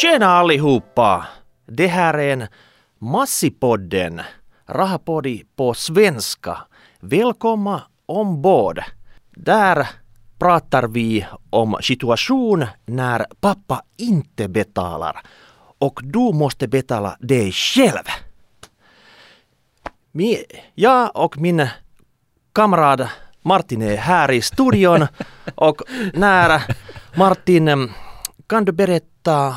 Tjena allihopa! Det här är en Massipodden, Rahapodi på svenska. Välkomna ombord. Där pratar vi om situation när pappa inte betalar och du måste betala dig själv. Mi- Jag och min kamrat Martin är här i studion och när Martin, kan du berätta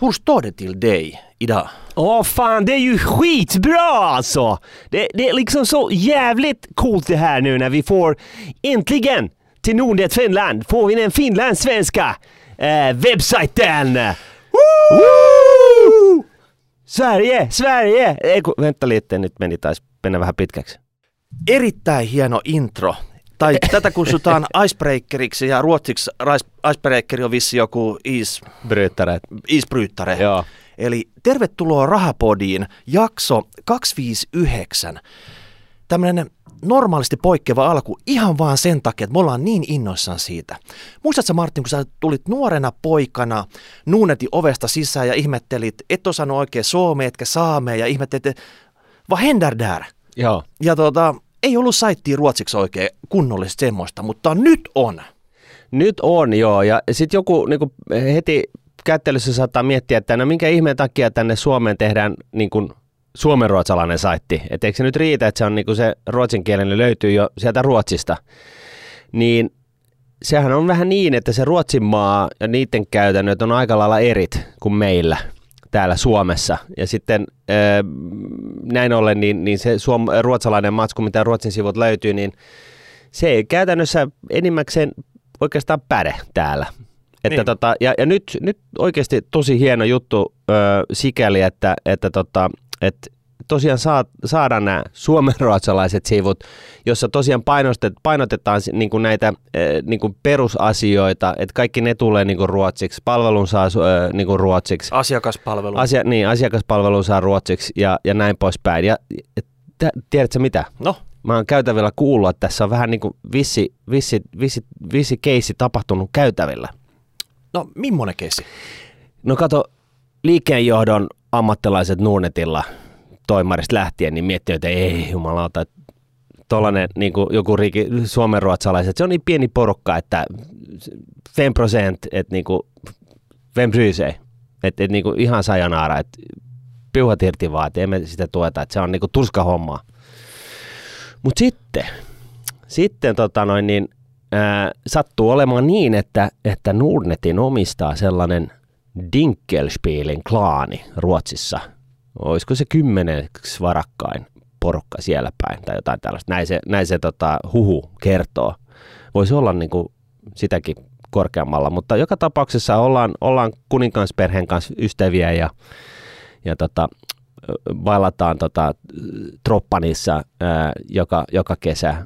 hur står det till dig idag? Åh fan, det är ju skitbra alltså! Det, det är liksom så jävligt coolt det här nu när vi får äntligen till Nordnet Finland får vi den finlandssvenska eh, webbsajten! Woo! Sverige, Sverige! Eh, ku- vänta lite, nyt meni taas mennä vähän pitkäksi. Erittäin hieno intro. Tai tätä kutsutaan icebreakeriksi ja ruotsiksi icebreakeri on vissi joku is, Brytare. isbryttare. Joo. Eli tervetuloa Rahapodiin, jakso 259. Tämmöinen normaalisti poikkeava alku ihan vaan sen takia, että me ollaan niin innoissaan siitä. Muistatko Martin, kun sä tulit nuorena poikana Nuunetin ovesta sisään ja ihmettelit, et osannut oikein suomea etkä saamea ja ihmettelit, että vad händer där? Joo. Ja tota, ei ollut saittia ruotsiksi oikein kunnollisesti semmoista, mutta nyt on. Nyt on joo, ja sitten joku niin heti kättelyssä saattaa miettiä, että no minkä ihmeen takia tänne Suomeen tehdään niin kuin suomenruotsalainen saitti. Et eikö se nyt riitä, että se on niin kuin se ruotsinkielinen löytyy jo sieltä Ruotsista. Niin sehän on vähän niin, että se Ruotsin maa ja niiden käytännöt on aika lailla erit kuin meillä täällä Suomessa. Ja sitten näin ollen, niin, niin se suom- ruotsalainen matsku, mitä Ruotsin sivut löytyy, niin se ei käytännössä enimmäkseen oikeastaan päde täällä. Että Niin. tota, ja, ja nyt, nyt oikeasti tosi hieno juttu ö, sikäli, että, että tota, et tosiaan saa, saadaan nämä suomenruotsalaiset sivut, jossa tosiaan painostet, painotetaan niin kuin näitä ö, niin kuin perusasioita, että kaikki ne tulee niin kuin ruotsiksi, palvelun saa ö, niin kuin ruotsiksi, Asiakaspalvelu. Asia, niin, asiakaspalvelu saa ruotsiksi ja, ja näin poispäin. Ja, tä- tiedätkö mitä? no, Mä oon käytävillä kuullut, että tässä on vähän niin kuin vissi, vissi, vissi, vissi keissi tapahtunut käytävillä. no millainen keissi? No kato, liikkeenjohdon ammattilaiset Nuunetilla toimarista lähtien, niin miettii, että ei jumalauta, että tollanen niin joku riiki, suomenruotsalaiset, se on niin pieni porukka, että 5 prosent, että niin kuin, vem? Että et, niin kuin ihan sajanaara, että piuhat irti vaan, että emme sitä tueta, että se on niin kuin turska hommaa. Mutta sitten, sitten tota noin, niin, ää, sattuu olemaan niin, että, että Nordnetin omistaa sellainen Dinkelspielin klaani Ruotsissa. Olisiko se kymmeneksi varakkain porukka siellä päin tai jotain tällaista. Näin se, näin se tota, huhu kertoo. Voisi olla niin kuin sitäkin korkeammalla, mutta joka tapauksessa ollaan, ollaan kuninkansperheen kanssa ystäviä ja, ja tota, bailataan tota, Troppanissa ää, joka, joka kesä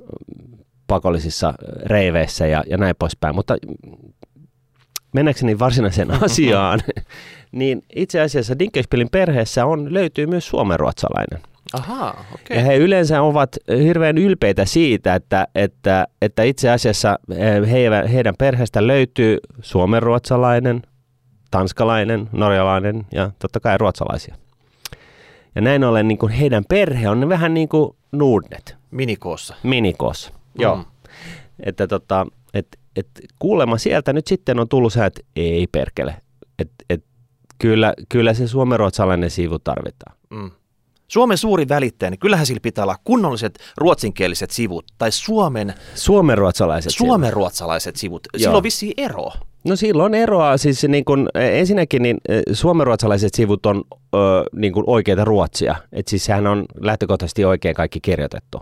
pakollisissa reiveissä ja, ja näin poispäin. Mutta mennäkseni varsinaiseen asiaan, niin itse asiassa Dinkelspielin perheessä on, löytyy myös suomenruotsalainen. Ahaa, okei. Ja he yleensä ovat hirveän ylpeitä siitä, että, että, että itse asiassa eh, he, heidän perheestä löytyy suomenruotsalainen, tanskalainen, norjalainen ja totta kai ruotsalaisia. Ja näin ollen niin kuin heidän perhe on vähän niin kuin Nordnet, Minikoossa. minikos. Joo. Mm. Että tota, et, et kuulemma sieltä nyt sitten on tullut se, että ei perkele. Et, et, kyllä, kyllä se suomenruotsalainen sivu tarvitaan. Mm. Suomen suuri välittäjä, niin kyllähän sillä pitää olla kunnolliset ruotsinkieliset sivut tai Suomen, Suomenruotsalaiset sivut. suomenruotsalaiset sivut. Joo. Sillä on vissiin ero. No silloin eroaa, siis niin kun, eh, ensinnäkin niin eh, suomenruotsalaiset sivut on ö, niin kun oikeita ruotsia, että siis sehän on lähtökohtaisesti oikein kaikki kirjoitettu.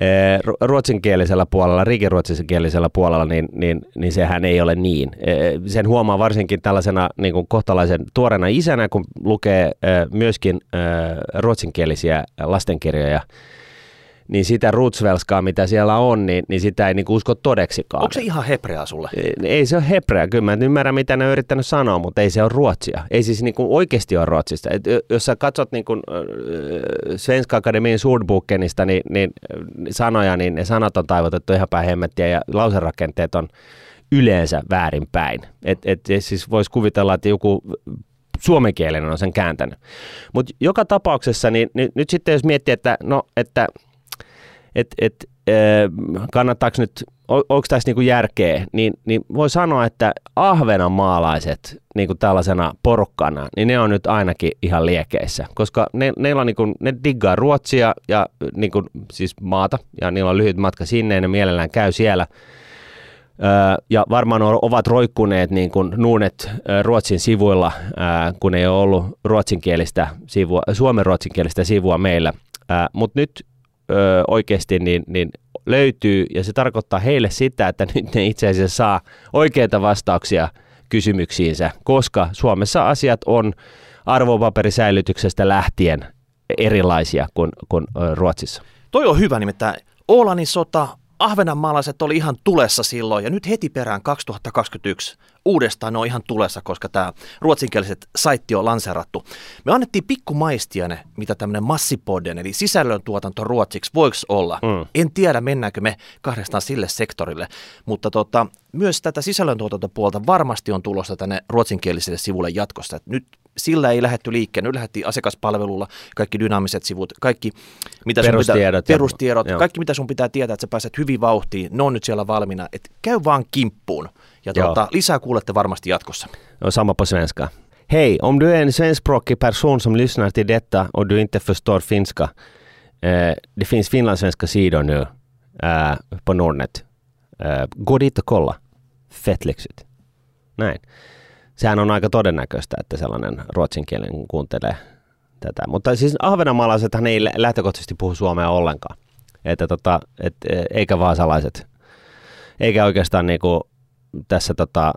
Eh, ru- ruotsinkielisellä puolella, riikiruotsinkielisellä puolella, niin, niin, niin sehän ei ole niin. Eh, Sen huomaa varsinkin tällaisena niin kuin kohtalaisen tuorena isänä, kun lukee eh, myöskin ruotsinkielisiä lastenkirjoja, niin sitä rutsvelskaa, mitä siellä on, niin, niin sitä ei niin usko todeksikaan. Onko se ihan hebreaa sulle? Ei- Ei se ole hebrea, kyllä mä nyt ymmärrän mitä ne on yrittänyt sanoa, mutta ei se ole ruotsia. Ei siis niin kuin oikeasti ole ruotsista. Et jos sä katsot niin kuin, äh, Svenska Akademin Sordbokenista niin, niin, sanoja, niin ne sanat on taivutettu ihan päin hemmettiä ja lauserakenteet on yleensä väärinpäin. Et, et, siis voisi kuvitella, että joku suomenkielinen on sen kääntänyt. Mutta joka tapauksessa, niin, niin nyt sitten jos miettii, että no, että et, et, kannattaako nyt, onko tässä niinku järkeä, niin, niin voi sanoa, että ahvenanmaalaiset niinku tällaisena porukkana, niin ne on nyt ainakin ihan liekeissä, koska ne, ne, on niinku, ne diggaa Ruotsia ja niinku, siis maata, ja niillä on lyhyt matka sinne, ja ne mielellään käy siellä, ja varmaan ovat roikkuneet niin kuin nuunet Ruotsin sivuilla, kun ei ole ollut ruotsinkielistä sivua, suomen ruotsinkielistä sivua meillä. Mutta nyt oikeasti niin, niin löytyy, ja se tarkoittaa heille sitä, että nyt ne itse asiassa saa oikeita vastauksia kysymyksiinsä, koska Suomessa asiat on arvopaperisäilytyksestä lähtien erilaisia kuin, kuin Ruotsissa. Toi on hyvä nimittäin. Oolanin sota Ahvenanmaalaiset oli ihan tulessa silloin ja nyt heti perään 2021 uudestaan ne on ihan tulessa, koska tämä ruotsinkieliset saitti on lanserattu. Me annettiin pikku maistiane, mitä tämmöinen massipodden, eli sisällöntuotanto ruotsiksi voiko olla. Mm. En tiedä, mennäänkö me kahdestaan sille sektorille, mutta tota, myös tätä sisällöntuotantopuolta varmasti on tulossa tänne ruotsinkieliselle sivulle jatkossa. Et nyt sillä ei lähetty liikkeen, nyt lähdettiin asiakaspalvelulla, kaikki dynaamiset sivut, kaikki mitä perustiedot, pitää, perustiedot kaikki mitä sun pitää tietää, että sä pääset hyvin vauhtiin, ne on nyt siellä valmiina, että käy vaan kimppuun. Ja tuota, lisää kuulette varmasti jatkossa. Och samma på svenska. Hej, om du är en svenskspråkig person som lyssnar till detta och du inte förstår finska. Eh, det finns finlandssvenska sidor nu eh, på Nordnet. Eh, gå dit och kolla. Fett lyxigt. Näin. Sehän on aika todennäköistä, että sellainen ruotsinkielinen kuuntelee tätä. Mutta siis ahvenanmaalaisethan ei lähtökohtaisesti puhu suomea ollenkaan. Että tota, et, eikä vaasalaiset. Eikä oikeastaan niinku tässä tota,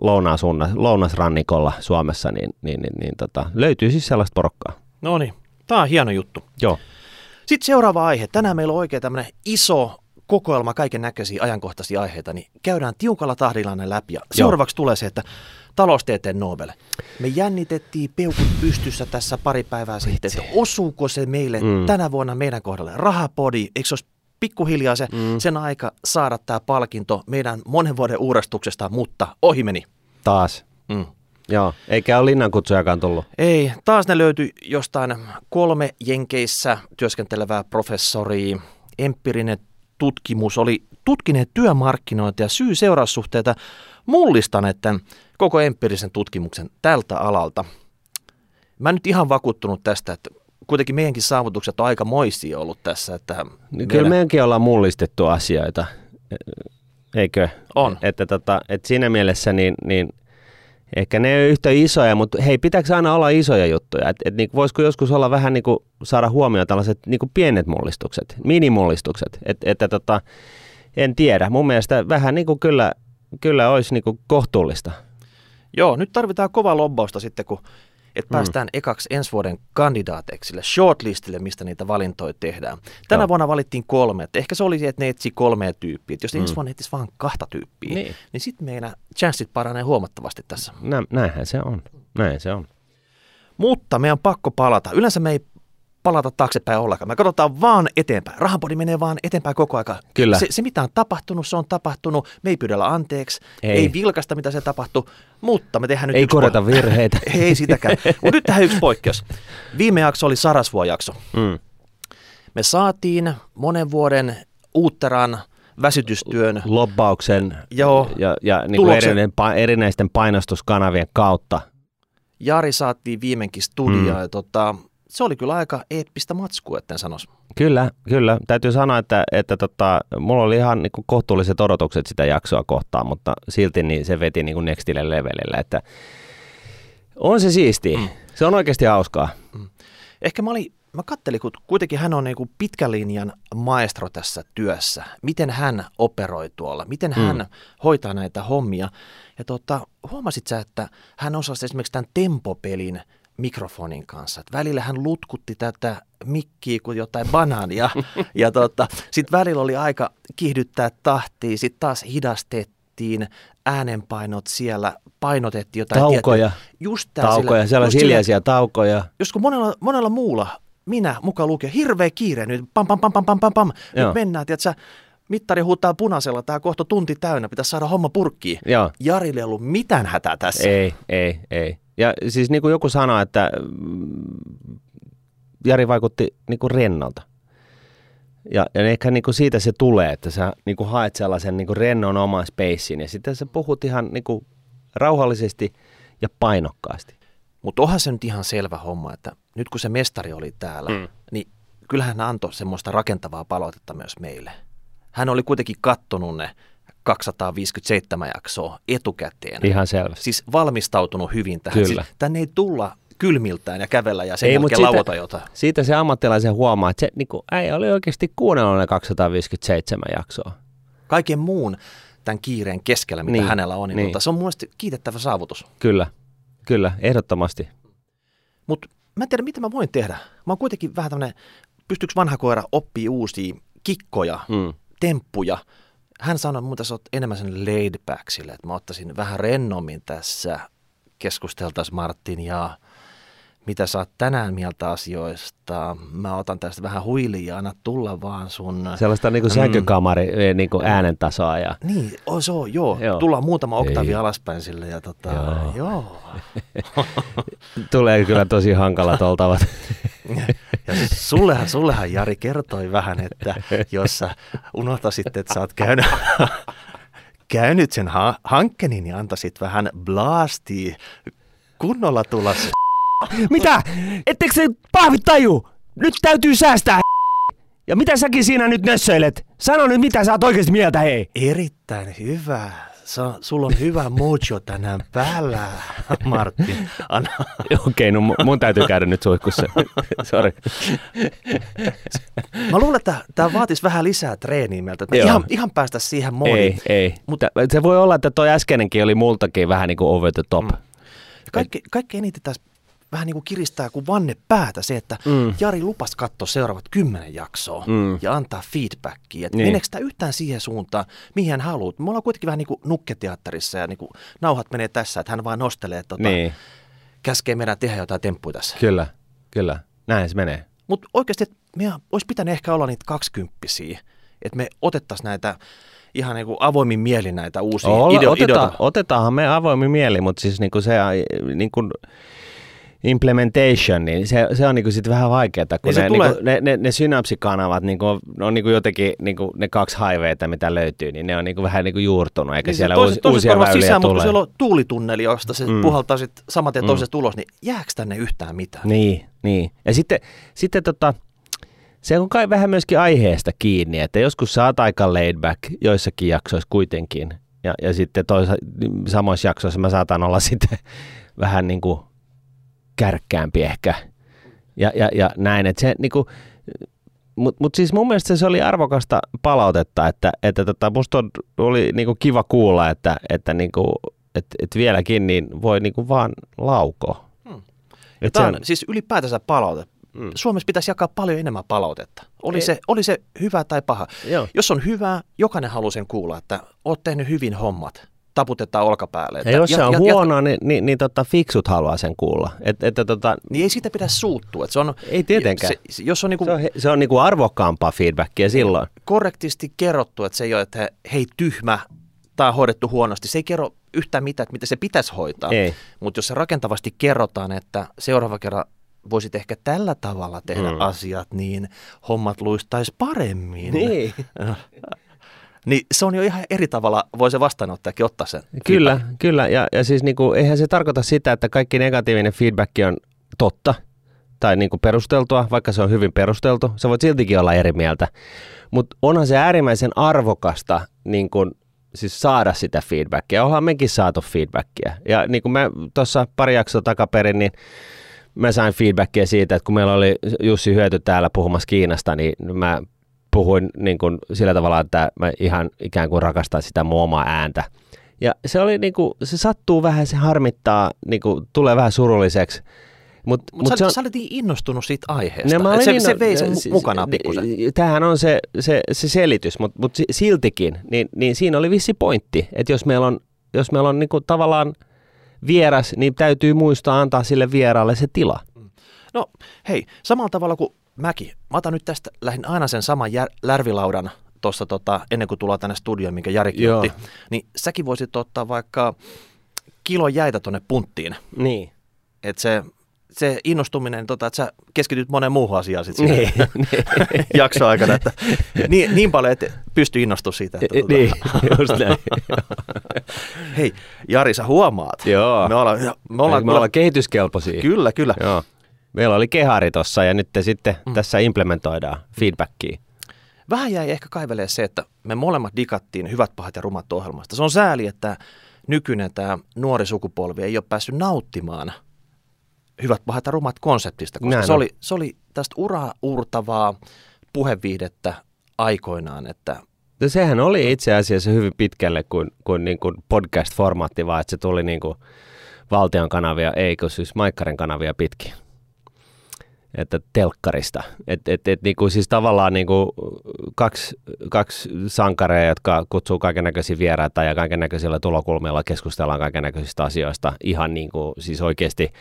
lounasunna, lounasrannikolla Suomessa, niin, niin, niin, niin tota, löytyy siis sellaista porokkaa. No niin, tämä on hieno juttu. Joo. Sitten seuraava aihe. Tänään meillä on oikein tämmöinen iso kokoelma kaiken näköisiä ajankohtaisia aiheita, niin käydään tiukalla tahdilla ne läpi. Ja seuraavaksi tulee se, että taloustieteen Nobel. Me jännitettiin peukut pystyssä tässä pari päivää sitten, että osuuko se meille mm. tänä vuonna meidän kohdalle. Rahapodi, eikö se olisi pikkuhiljaa se, mm. sen aika saada tämä palkinto meidän monen vuoden uurastuksesta, mutta ohi meni. Taas. Mm. Joo, eikä ole linnankutsujakaan tullut. Ei, taas ne löytyi jostain kolme Jenkeissä työskentelevää professoria. Empiirinen tutkimus oli tutkineet työmarkkinoita ja syy-seuraussuhteita mullistaneet tämän koko empiirisen tutkimuksen tältä alalta. Mä en nyt ihan vakuuttunut tästä, että kuitenkin meidänkin saavutukset on aika moisia ollut tässä. Että niin meidän... Kyllä meidänkin ollaan mullistettu asioita, eikö? On. Että, tota, että siinä mielessä niin, niin ehkä ne ei ole yhtä isoja, mutta hei, pitääkö aina olla isoja juttuja? Et, et, niin, voisiko joskus olla vähän niin kuin, saada huomioon tällaiset niin kuin pienet mullistukset, minimullistukset? Et, että tota, en tiedä. Mun mielestä vähän niin kuin kyllä, kyllä olisi niin kuin kohtuullista. Joo, nyt tarvitaan kova lobbausta sitten, kun että mm. päästään ekaksi ensi vuoden kandidaateiksi sille shortlistille, mistä niitä valintoja tehdään. Tänä Joo. vuonna valittiin kolme. Että ehkä se olisi, että ne etsi kolmea tyyppiä. Et jos mm. ensi vuonna etsisi vain kahta tyyppiä, niin, niin sitten meidän chanssit paranee huomattavasti tässä. Nä, näinhän se on. Näin se on. Mutta meidän on pakko palata. Yleensä me ei palata taaksepäin ollenkaan. Me katsotaan vaan eteenpäin. Rahapodi menee vaan eteenpäin koko aika. Kyllä. Se, se, mitä on tapahtunut, se on tapahtunut. Me ei pyydellä anteeksi, ei, ei vilkasta, mitä se tapahtui, mutta me tehdään nyt Ei korjata po- virheitä. ei sitäkään. Mutta nyt tähän yksi poikkeus. Viime jakso oli Sarasvuo-jakso. Mm. Me saatiin monen vuoden uutteran väsytystyön. Lobbauksen Joo, ja, ja niin kuin erinäisten painostuskanavien kautta. Jari saatiin viimeinkin studioon mm. ja tota, se oli kyllä aika eeppistä matskua, etten sanoisi. Kyllä, kyllä. Täytyy sanoa, että, että tota, mulla oli ihan niin kuin kohtuulliset odotukset sitä jaksoa kohtaan, mutta silti niin se veti niin kuin nextille levelille, että on se siisti. Mm. Se on oikeasti hauskaa. Mm. Ehkä mä olin mä kattelin, kun kuitenkin hän on niin kuin pitkän linjan maestro tässä työssä. Miten hän operoi tuolla, miten mm. hän hoitaa näitä hommia. Ja tota, huomasit sä, että hän osasi esimerkiksi tämän tempopelin mikrofonin kanssa. Et välillä hän lutkutti tätä mikkiä kuin jotain banaania ja tota, sitten välillä oli aika kiihdyttää tahtia, sitten taas hidastettiin äänenpainot siellä, painotettiin jotain Taukoja, tiettyä. just taukoja, sillä, just hiljaisia sillä, taukoja. Jos kun monella, monella muulla, minä mukaan lukee, hirveä kiire nyt, pam pam pam pam pam pam, pam. nyt mennään, tiedätkö, mittari huutaa punaisella, tämä kohta tunti täynnä, pitäisi saada homma purkkiin. Joo. Jarille ei ollut mitään hätää tässä. Ei, ei, ei. Ja siis niin kuin joku sanoi, että mm, Jari vaikutti niin kuin rennolta. Ja, ja ehkä niin kuin siitä se tulee, että sä niin kuin haet sellaisen niin kuin rennon oman spacein ja sitten sä puhut ihan niin kuin rauhallisesti ja painokkaasti. Mutta onhan se nyt ihan selvä homma, että nyt kun se mestari oli täällä, mm. niin kyllähän hän antoi semmoista rakentavaa palautetta myös meille. Hän oli kuitenkin kattonut ne 257 jaksoa etukäteen. Ihan selvästi. Siis valmistautunut hyvin tähän. Kyllä. Siis tänne ei tulla kylmiltään ja kävellä ja sen Ei, ei, jälkeen siitä- lauota jotain. Siitä se ammattilaisen huomaa, että se niin kuin, äijä oli oikeasti kuunnellut ne 257 jaksoa. Kaiken muun tämän kiireen keskellä, mitä Niin, hänellä on, niin, niin. Tota, se on mun mielestä kiitettävä saavutus. Kyllä, kyllä, ehdottomasti. Mutta mä en tiedä, mitä mä voin tehdä. Mä oon kuitenkin vähän tämmönen, pystyykö vanha koira oppii uusia kikkoja, Mm. Temppuja. Hän sanoi, että sä oot enemmän sen laid back sille, että mä ottaisin vähän rennommin tässä. Keskusteltaisiin Martin ja mitä sä oot tänään mieltä asioista. Mä otan tästä vähän huilia, anna tulla vaan sun... Sellaista niin kuin Mm. sähkökamari eh, niin kuin äänentasoa ja Niin, oh, se on, joo. Joo. Tullaan muutama oktaavi Ei. alaspäin sille ja tota, Joo. joo. tulee kyllä tosi hankalat oltavat. Ja sullehan, sullehan Jari kertoi vähän, että jos sä unohtasit, että sä oot käynyt, käynyt sen ha- hankkeen, niin antaisit vähän blastia kunnolla tulla. Mitä? Ettekö se pahvit taju? Nyt täytyy säästää. Ja mitä säkin siinä nyt nössöilet? Sano nyt mitä sä oot oikeasti mieltä, hei. Erittäin hyvä. Sa- sulla on hyvä mojo tänään päällä, Martin. Anna. Okei, no mu- mun täytyy käydä nyt suihkussa. Sori. Mä luulen, että tämä vaatisi vähän lisää treeniä meiltä, ihan, ihan päästä siihen moodiin. Ei, ei. Mutta se voi olla, että toi äskeinenkin oli multakin vähän niin kuin over the top. Mm. Kaikki, kaikki eniten tässä vähän niin kuin kiristää kuin vanne päätä se, että Mm. Jari lupas katsoa seuraavat kymmenen jaksoa Mm. ja antaa feedbackia. Että Niin. niin. meneekö tämä yhtään siihen suuntaan, mihin hän haluaa? Me ollaan kuitenkin vähän niin kuin nukketeatterissa ja niin kuin nauhat menee tässä, että hän vaan nostelee, tota, niin. Niin, käskee meidän tehdä jotain temppuja tässä. kyllä, kyllä. Näin se menee. Mutta oikeasti, että meidän olisi pitänyt ehkä olla niitä kaksikymppisiä, että me otettaisiin näitä ihan niin kuin avoimin mielin näitä uusia Olla, ideo- oteta, ideoita. otetaanhan me avoimin mieli, mutta siis niinku se niinku implementation, niin se, se on niinku sit vähän vaikeaa, kun Niin ne, tulee- niinku, ne, ne, ne synapsikanavat niinku, ne on niinku jotenkin niinku, ne kaksi haiveita, mitä löytyy, niin ne on niinku vähän niinku juurtunut, eikä Niin siellä toiset, uusi, toiset uusia korvat väyliä sisään, mutta tule. kun siellä on tuulitunneli, josta se Mm. puhaltaa sitten saman tien Mm. toisesta ulos, niin jääkö tänne yhtään mitään? Niin, niin. Ja sitten, sitten tota, se on kai vähän myöskin aiheesta kiinni, että joskus oot aika laid back joissakin jaksoissa kuitenkin. Ja, ja sitten toisa, samoissa jaksoissa mä saatan olla sitten vähän niin kuin kärkkäämpi ehkä. Ja, ja, ja näin, että se niin kuin, mutta mut siis mun mielestä se oli arvokasta palautetta, että, että tota, musta on, oli niinku kiva kuulla, että, että niinku, et, et vieläkin niin voi niinku vaan laukoa. Hmm. Et Tämä on siis ylipäätänsä palaute. Mm. Suomessa pitäisi jakaa paljon enemmän palautetta. Oli, Ei. se, oli se hyvä tai paha. Joo. Jos on hyvää, jokainen haluaa sen kuulla, että oot tehnyt hyvin hommat. Taputetaan olkapäälle. Että Ja jos se jat- on jat- huono, niin, niin, niin tota, fiksut haluaa sen kuulla. Et, että tota, Niin ei siitä pidä suuttua. Että se on, ei tietenkään. Se, jos on niinku Se on, se on niinku arvokkaampaa feedbackia silloin. korrektisti kerrottu, että se ei ole, että hei tyhmä, tämä on hoidettu huonosti. Se ei kerro yhtään mitään, että miten se pitäisi hoitaa. Mutta jos se rakentavasti kerrotaan, että seuraava kerran voisit ehkä tällä tavalla tehdä mm. asiat, niin hommat luistaisi paremmin. Niin. Niin se on jo ihan eri tavalla, voi se vastaanottajakin ottaa sen. Kyllä, kyllä. Ja, ja siis niinku, eihän se tarkoita sitä, että kaikki negatiivinen feedback on totta tai niinku perusteltua, vaikka se on hyvin perusteltu. Sä voit siltikin olla eri mieltä. Mutta onhan se äärimmäisen arvokasta niin kun, siis saada sitä feedbackia. Ollaan mekin saatu feedbackia. Ja niin kuin mä tuossa pari jaksoa takaperin, niin mä sain feedbackia siitä, että kun meillä oli Jussi Hyöty täällä puhumassa Kiinasta, niin mä puhuin niin kuin sillä tavalla, että mä ihan ikään kuin rakastan sitä mun omaa ääntä. Ja se oli niin kuin, se sattuu vähän, se harmittaa, niin kuin, tulee vähän surulliseksi. Mutta Mutta mut sä, sä olit niin innostunut siitä aiheesta. No, mä olin se, inno- se vei sen siis- mu- mukanaan ni- pikkusen. Tämähän on se, se, se selitys, mutta mut si- siltikin, niin, niin siinä oli vissi pointti, että jos meillä on, jos meillä on niinku tavallaan vieras, niin täytyy muistaa antaa sille vieraalle se tila. No hei, samalla tavalla kuin mäkin. Mä otan nyt tästä, lähdin aina sen saman jär, lärvilaudan tuossa tota, ennen kuin tullaan tänne studioon, minkä Jari otti, niin säkin voisit ottaa vaikka kilo jäitä tuonne punttiin. Niin. Että se, se innostuminen, tota, että sä keskityt moneen muuhun asiaan sitten Niin, jaksoaikana, että niin, niin paljon, että pystyy innostumaan siitä. Että, tota, niin, just näin. Hei, Jari, sä huomaat. Joo. Me ollaan, me ollaan, Me ollaan, me ollaan kehityskelpoisia. Kyllä, kyllä. Joo. Meillä oli kehari tossa ja nyt te sitten mm. tässä implementoidaan feedbackia. Vähän jäi ehkä kaivelee se, että me molemmat digattiin hyvät, pahat ja rumat ohjelmasta. Se on sääli, että nykyinen tämä nuori sukupolvi ei ole päässyt nauttimaan hyvät, pahat ja rumat konseptista, koska Näin se on. oli, se oli tästä uraa uurtavaa puheviihdettä aikoinaan, että No sehän oli itse asiassa hyvin pitkälle kuin, kuin, niin kuin podcast-formaatti, vaan että se tuli niin kuin valtion kanavia, ei kun siis Maikkarin kanavia pitkin. Että telkkarista. Et, et, et, niin kuin siis tavallaan niin kuin kaksi, kaksi sankareja, jotka kutsuu kaiken näköisiä vieraita ja kaiken näköisillä tulokulmilla keskustellaan kaiken näköisistä asioista. Ihan niin kuin siis oikeasti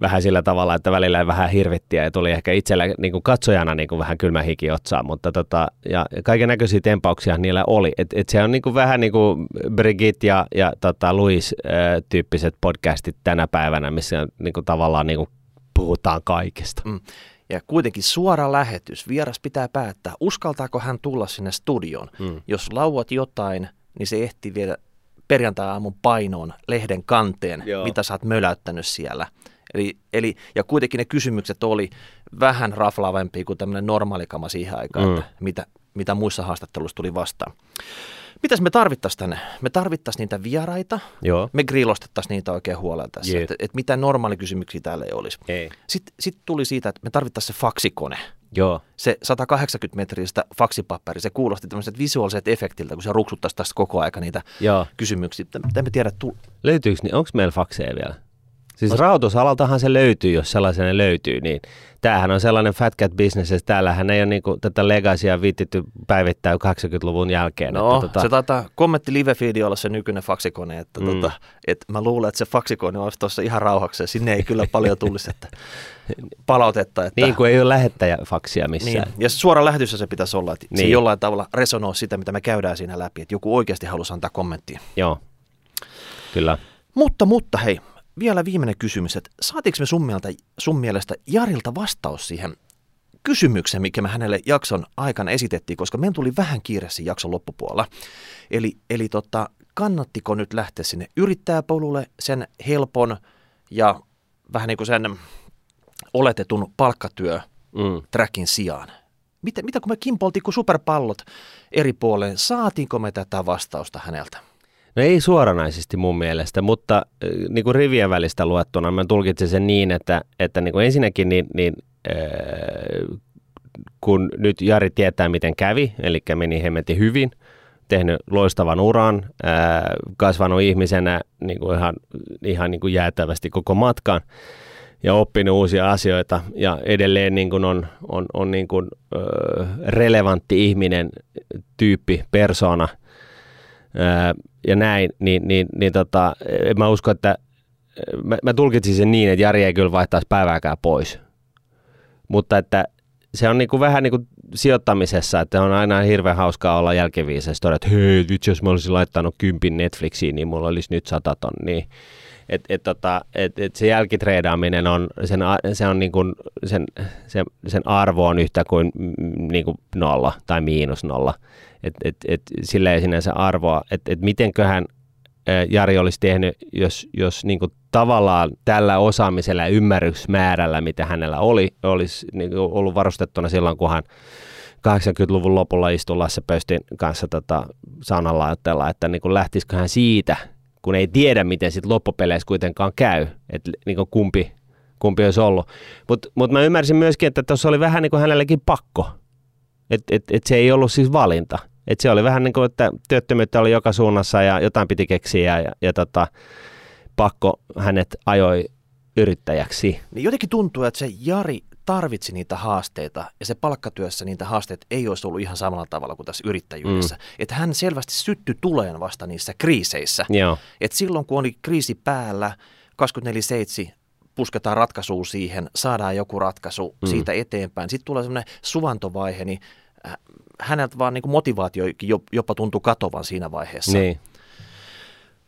vähän sillä tavalla, että välillä vähän hirvittiä ja tuli ehkä itsellä niin kuin katsojana niin kuin vähän kylmä hiki otsaan, mutta tota, ja kaiken näköisiä tempauksia niillä oli. Et, et se on niin kuin vähän niin kuin Brigitte ja, ja tota Louis äh, tyyppiset podcastit tänä päivänä, missä niin kuin tavallaan niin kuin puhutaan kaikesta. Mm. Ja kuitenkin suora lähetys. Vieras pitää päättää, uskaltaako hän tulla sinne studioon. Mm. Jos lauat jotain, niin se ehtii vielä perjantai-aamun painoon lehden kanteen, Joo. mitä sä oot möläyttänyt siellä. Eli, eli, ja kuitenkin ne kysymykset oli vähän raflaavempia kuin tämmöinen normaalikama siihen aikaan, mm. että mitä, mitä muissa haastatteluissa tuli vastaan. Mitäs me tarvittaisiin tänne? Me tarvittaisiin niitä vieraita, Joo. me grillostettaisiin niitä oikein huolella tässä, että et mitä normaali kysymyksiä täällä ei olisi. Ei. Sitten sit tuli siitä, että me tarvittaisiin se faksikone. Joo. Se 180 metristä faksipaperi, se kuulosti tämmöiset visuaaliset efektiltä, kun se ruksuttaisi tästä koko aika niitä Joo. kysymyksiä. En mä tiedä, tu- Löytyykö, niin onko meillä fakseja vielä? Siis rahoitusalaltahan se löytyy, jos sellainen löytyy, niin tämähän on sellainen fat cat business, että täällähän ei ole niinku tätä legacya viittitty päivittää 80-luvun jälkeen. No, että tota, se taitaa kommentti live olla se nykyinen faksikone, että Mm. tota, et mä luulen, että se faksikone olisi tuossa ihan rauhaksi ja sinne ei kyllä paljon tulisi että palautetta. Että, niin kuin ei ole lähettäjäfaksia missään. niin. Ja suora lähetyssä se pitäisi olla, että niin. se jollain tavalla resonoi sitä, mitä me käydään siinä läpi, että joku oikeasti halusi antaa kommenttia. Joo, kyllä. Mutta, mutta hei, vielä viimeinen kysymys, että saatiinko me sun, mieltä, sun mielestä Jarilta vastaus siihen kysymykseen, mikä me hänelle jakson aikana esitettiin, koska meidän tuli vähän kiire siinä jakson loppupuolella. Eli, eli tota, kannattiko nyt lähteä sinne yrittäjäpolulle sen helpon ja vähän niin kuin sen oletetun palkkatyö Mm. trackin sijaan? Mitä, mitä kun me kimpoltiin kuin superpallot eri puoleen, saatiinko me tätä vastausta häneltä? No ei suoranaisesti mun mielestä, mutta äh, niin kuin rivien välistä luettuna mä tulkitsen sen niin, että, että niin kuin ensinnäkin niin, niin äh, kun nyt Jari tietää miten kävi, eli meni hemmetin hyvin, tehnyt loistavan uran, äh, kasvanut ihmisenä niin kuin ihan, ihan niin kuin jäätävästi koko matkan ja oppinut uusia asioita ja edelleen niin kuin on, on, on niin kuin, ö, relevantti ihminen, tyyppi, persona – ja näin, niin, niin, niin tota, mä usko, että mä, mä tulkitsin sen niin, että Jari ei kyllä vaihtaisi päivääkään pois. Mutta että se on niinku vähän niin kuin sijoittamisessa, että on aina hirveän hauskaa olla jälkiviisessä todeta, että hei, vitsi, jos mä olisin laittanut kympin Netflixiin, niin mulla olisi nyt sata tonnia. Et, et, tota, et, et se jälkitreidaaminen on, sen, se on niin kuin, sen, sen, sen arvo on yhtä kuin, niin kuin nolla tai miinus nolla. Et, et, et, sillä ei sinänsä arvoa, että et mitenköhän Jari olisi tehnyt, jos, jos niin kuin tavallaan tällä osaamisella ja ymmärrysmäärällä, mitä hänellä oli, olisi niin kuin ollut varustettuna silloin, kun hän 80-luvun lopulla istui Lasse Pöstin kanssa tota, ajatella, että niin kuin lähtisikö hän siitä, kun ei tiedä, miten sitten loppupeleissä kuitenkaan käy, että niin kumpi, kumpi olisi ollut. Mutta mut mä ymmärsin myöskin, että tuossa oli vähän niin kuin hänellekin pakko, että et, et se ei ollut siis valinta. Et se oli vähän niin kuin, että työttömyyttä oli joka suunnassa ja jotain piti keksiä ja, ja tota, pakko hänet ajoi yrittäjäksi. Niin jotenkin tuntuu, että se Jari tarvitsi niitä haasteita ja se palkkatyössä niitä haasteita ei olisi ollut ihan samalla tavalla kuin tässä yrittäjyydessä. Mm. Että hän selvästi syttyi tuleen vasta niissä kriiseissä. Joo, Että silloin kun oli kriisi päällä, 24-7 pusketaan ratkaisua siihen, saadaan joku ratkaisu Mm. siitä eteenpäin. Sitten tulee semmoinen suvantovaihe, niin häneltä vaan niin kuin motivaatio jopa tuntui katovan siinä vaiheessa. Niin.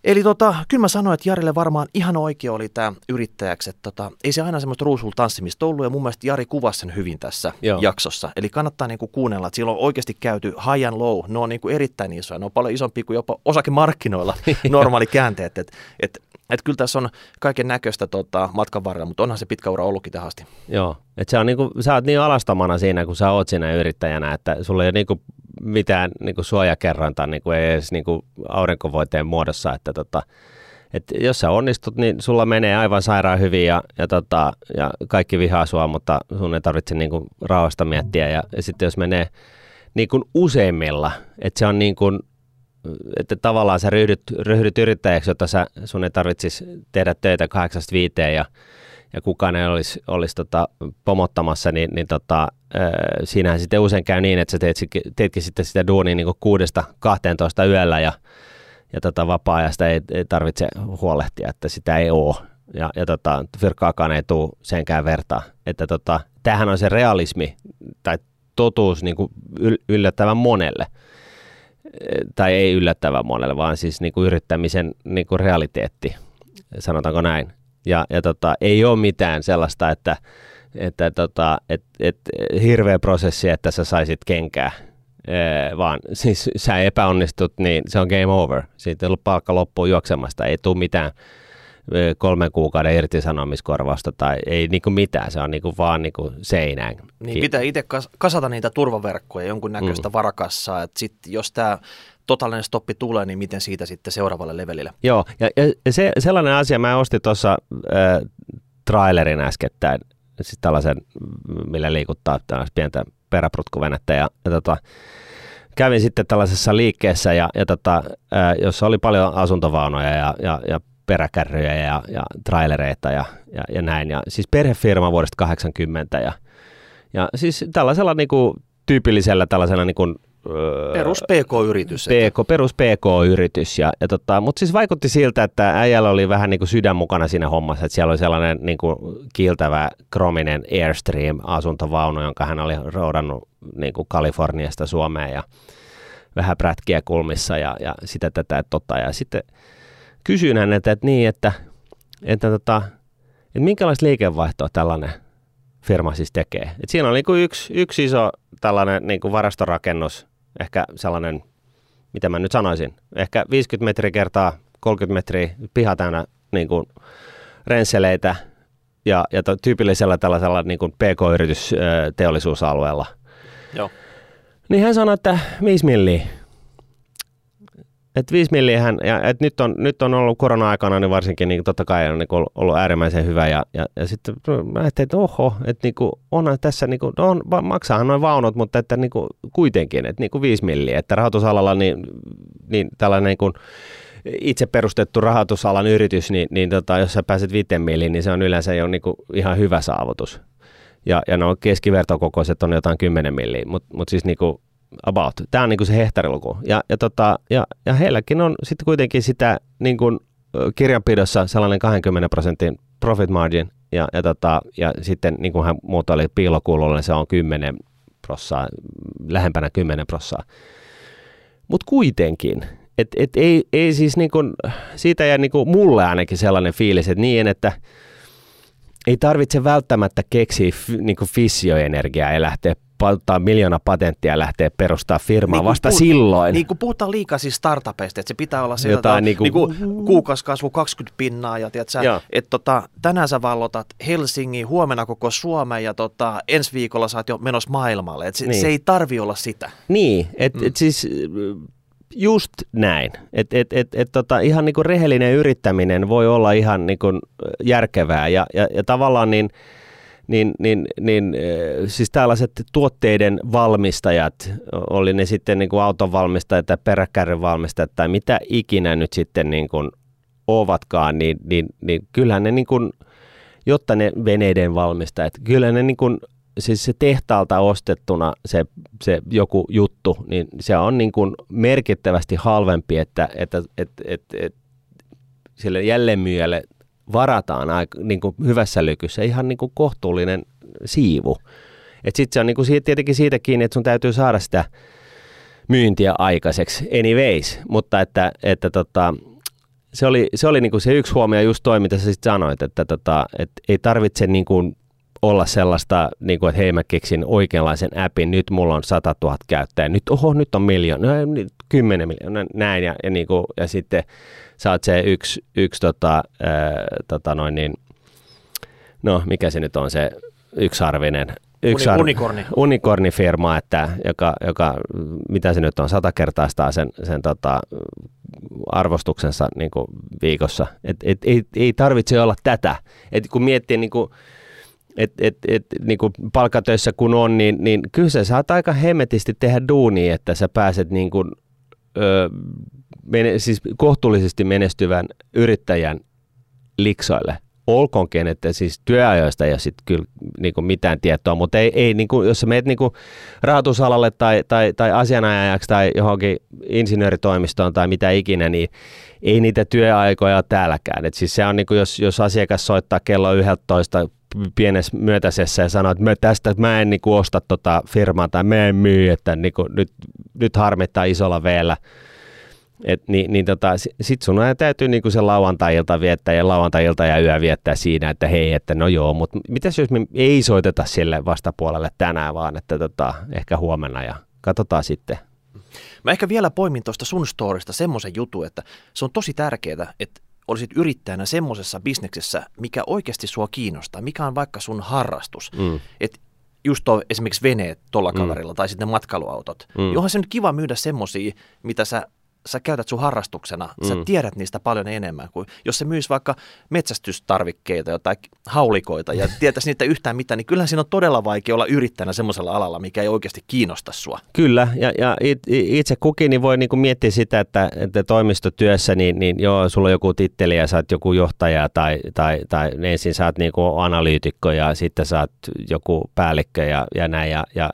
Eli tota, kyllä mä sanoin, että Jarille varmaan ihan oikea oli tämä yrittäjäksi, että tota, ei se aina semmoista ruusulla tanssimista ollut ja mun mielestä Jari kuvasi sen hyvin tässä Joo. jaksossa. Eli kannattaa niinku kuunnella, että siellä on oikeasti käyty high and low, ne on niinku erittäin isoja, ne on paljon isompi kuin jopa osakemarkkinoilla normaali käänteet, että et, et kyllä tässä on kaiken näköistä tota, matkan varrella, mutta onhan se pitkä ura ollutkin tähän asti. Joo, että se on niinku, sä oot niin alastamana siinä, kun sä oot siinä yrittäjänä, että sulla ei ole niinku mitään niin kuin suojakerranta niin kuin ei edes niin kuin aurinkovoiteen muodossa, että tota, et jos sä onnistut, niin sulla menee aivan sairaan hyvin ja, ja, tota, ja kaikki vihaa sua, mutta sun ei tarvitse niin kuin rauhasta miettiä. Ja, ja sitten jos menee niin kuin useimmilla, että se on niin kuin, että tavallaan sä ryhdyt, ryhdyt yrittäjäksi, jotta sä, sun ei tarvitsisi tehdä töitä 8-5 ja ja kukaan ei olisi, olisi tota, pomottamassa, niin, niin tota, siinähän sitten usein käy niin, että sä teet, teetkin sitten sitä duunia niin kuudesta 12 yöllä ja, ja tota, vapaa-ajasta ei, ei tarvitse huolehtia, että sitä ei ole. Ja, ja tota, fyrkkaakaan ei tule senkään vertaa. Että tota, tämähän on se realismi tai totuus niin kuin yllättävän monelle. Tai ei yllättävän monelle, vaan siis niin kuin yrittämisen niin kuin realiteetti, sanotaanko näin. Ja, ja tota, ei ole mitään sellaista, että, että tota, et, et, hirveä prosessi, että sä saisit kenkää, ee, vaan siis sä epäonnistut, niin se on game over. Siitä palkka loppuu juoksemasta, ei tule mitään kolmen kuukauden irtisanomiskorvausta tai ei niinku mitään, se on niinku vaan niinku seinään. Niin pitää itse kasata niitä turvaverkkoja, jonkun näköistä mm. varakassaa, että jos tämä totaalinen stoppi tulee, niin miten siitä sitten seuraavalle levelille? Joo, ja, ja se, sellainen asia, mä ostin tuossa äh, trailerin äskettäin, siis tällaisen, millä liikuttaa tällaista pientä peräprutkuvenettä, ja, ja tota, kävin sitten tällaisessa liikkeessä, ja, ja tota, äh, jossa oli paljon asuntovaunoja ja, ja, ja peräkärryjä ja, ja trailereita ja, ja, ja näin. Ja siis perhefirma vuodesta 80 ja, ja siis tällaisella niin kuin, tyypillisellä tällaisella niin kuin, Perus PK-yritys. PK, perus PK-yritys. Ja, ja tota, mutta siis vaikutti siltä, että äijällä oli vähän niin kuin sydän mukana siinä hommassa, että siellä oli sellainen niin kuin kiiltävä krominen Airstream-asuntovaunu, jonka hän oli roudannut niin kuin Kaliforniasta Suomeen ja vähän prätkiä kulmissa ja, ja sitä tätä, että tota. Ja sitten kysyin häneltä, että niin, että, että, tota, että minkälaista liikevaihtoa tällainen firma siis tekee. Et siinä on niin kuin yksi, yksi iso tällainen niin kuin varastorakennus, ehkä sellainen, mitä mä nyt sanoisin, ehkä 50 metriä kertaa 30 metriä piha täynnä niin kuin rensseleitä ja, ja to, tyypillisellä tällaisella niin kuin pk-yritys teollisuusalueella. Joo. Niin hän sanoi, että 5 milliä et 5 milliähän, ja et nyt, on, nyt on ollut korona-aikana, niin varsinkin niin totta kai on niin ollut, ollut äärimmäisen hyvä, ja, ja, ja sitten mä ajattelin, että oho, että niin kuin, onhan tässä, niin kuin, no on, maksaahan noin vaunut, mutta että niin kuin, kuitenkin, että niin kuin 5 milliä, että rahoitusalalla niin, niin tällainen niin kuin, itse perustettu rahoitusalan yritys, niin, niin tota, jos sä pääset 5 milliin, niin se on yleensä jo niin kuin ihan hyvä saavutus. Ja, ja no keskivertokokoiset on jotain 10 milliä, mutta mut siis niin kuin, about. Tämä on niin kuin se hehtariluku. Ja, ja, tota, ja, ja heilläkin on sitten kuitenkin sitä niin kuin kirjanpidossa sellainen 20 prosentin profit margin, ja, ja, tota, ja sitten niin kuin hän muotoili piilokululle, se on 10 prossaa, lähempänä 10 prossaa. Mutta kuitenkin, et, et ei, ei siis niin kuin, siitä jää niin kuin mulle ainakin sellainen fiilis, että niin, että ei tarvitse välttämättä keksiä niin kuin fissioenergiaa ja lähteä ottaa miljoona patenttia ja lähteä perustaa firmaa niin vasta puhut, silloin. Niin kuin puhutaan liikaa siis startupeista, että se pitää olla se Jotain niin kuin, niin kuin kuukausikasvu 20 pinnaa ja tiedät, sä, että tota, tänään sä vallotat Helsingin, huomenna koko Suomen ja tota, ensi viikolla sä oot jo menossa maailmalle. Et se, niin. se ei tarvi olla sitä. Niin, että mm. et siis just näin. Et, et, et, et tota, ihan niin kuin rehellinen yrittäminen voi olla ihan niin kuin järkevää ja, ja, ja tavallaan niin – niin, niin, niin siis tällaiset tuotteiden valmistajat, oli ne sitten niin kuin auton valmistajat tai peräkärryn valmistajat tai mitä ikinä nyt sitten niin kuin ovatkaan, niin, niin, niin kyllähän ne niin kuin, jotta ne veneiden valmistajat, kyllä ne niin kuin, siis se tehtaalta ostettuna se, se joku juttu, niin se on niin kuin merkittävästi halvempi, että, että, että, että, että sille jälleenmyyjälle varataan aika, niin kuin hyvässä lykyssä ihan niin kuin kohtuullinen siivu. Että sitten se on niinku siitä, tietenkin siitä kiinni, että sun täytyy saada sitä myyntiä aikaiseksi anyways, mutta että, että tota, se oli, se, oli niinku se yksi huomio just toi, mitä sä sit sanoit, että tota, et ei tarvitse niinku olla sellaista, niin kuin, että hei mä keksin oikeanlaisen appin, nyt mulla on 100 000 käyttäjää, nyt oho, nyt on miljoona, no, 10 miljoonaa, näin, ja, ja, niin kuin, ja sitten sä oot se yksi, yksi tota, ää, tota noin niin, no mikä se nyt on se yksarvinen, yksi Uni, unikorni. unikornifirma, että, joka, joka, mitä se nyt on, sata kertaistaa sen, sen tota, arvostuksensa niin kuin viikossa. Et, et, ei, ei tarvitse olla tätä. Et kun miettii niin kuin, et, et, et, niin kuin palkatöissä kun on, niin, niin kyllä sä saat aika hemmetisti tehdä duunia, että sä pääset niin kuin, ö, mene, siis kohtuullisesti menestyvän yrittäjän liksoille. Olkoonkin, että siis työajoista ei ole sit kyllä niin kuin mitään tietoa, mutta ei, ei niin kuin, jos sä meet niin kuin rahoitusalalle tai, tai, tai asianajajaksi tai johonkin insinööritoimistoon tai mitä ikinä, niin ei niitä työaikoja ole täälläkään. Et siis se on niin kuin, jos, jos asiakas soittaa kello 11 pienessä myötäisessä ja sanoo, että mä tästä että mä en niin kuin, osta tota firmaa tai mä en myy, että niin kuin, nyt, nyt harmittaa isolla veellä. Et, niin, niin tota, sit sun täytyy niinku se lauantai-ilta viettää ja lauantai-ilta ja yö viettää siinä, että hei, että no joo, mutta mitäs jos me ei soiteta sille vastapuolelle tänään, vaan että tota, ehkä huomenna ja katsotaan sitten. Mä ehkä vielä poimin tuosta sun storista semmoisen jutun, että se on tosi tärkeää, että olisit yrittäjänä semmoisessa bisneksessä, mikä oikeasti sua kiinnostaa, mikä on vaikka sun harrastus. Mm. Et just tuo esimerkiksi veneet tuolla mm. kaverilla mm. tai sitten matkailuautot. Mm. Johon se nyt kiva myydä semmoisia, mitä sä sä käytät sun harrastuksena, mm. sä tiedät niistä paljon enemmän kuin jos se myisi vaikka metsästystarvikkeita, jotain haulikoita ja tietäisi niitä yhtään mitään, niin kyllähän siinä on todella vaikea olla yrittäjänä semmoisella alalla, mikä ei oikeasti kiinnosta sua. Kyllä, ja, ja itse kukin niin voi niinku miettiä sitä, että, että toimistotyössä, niin, niin joo, sulla on joku titteli ja sä oot joku johtaja tai, tai, tai ensin sä oot niinku analyytikko ja sitten sä oot joku päällikkö ja, ja näin, ja, ja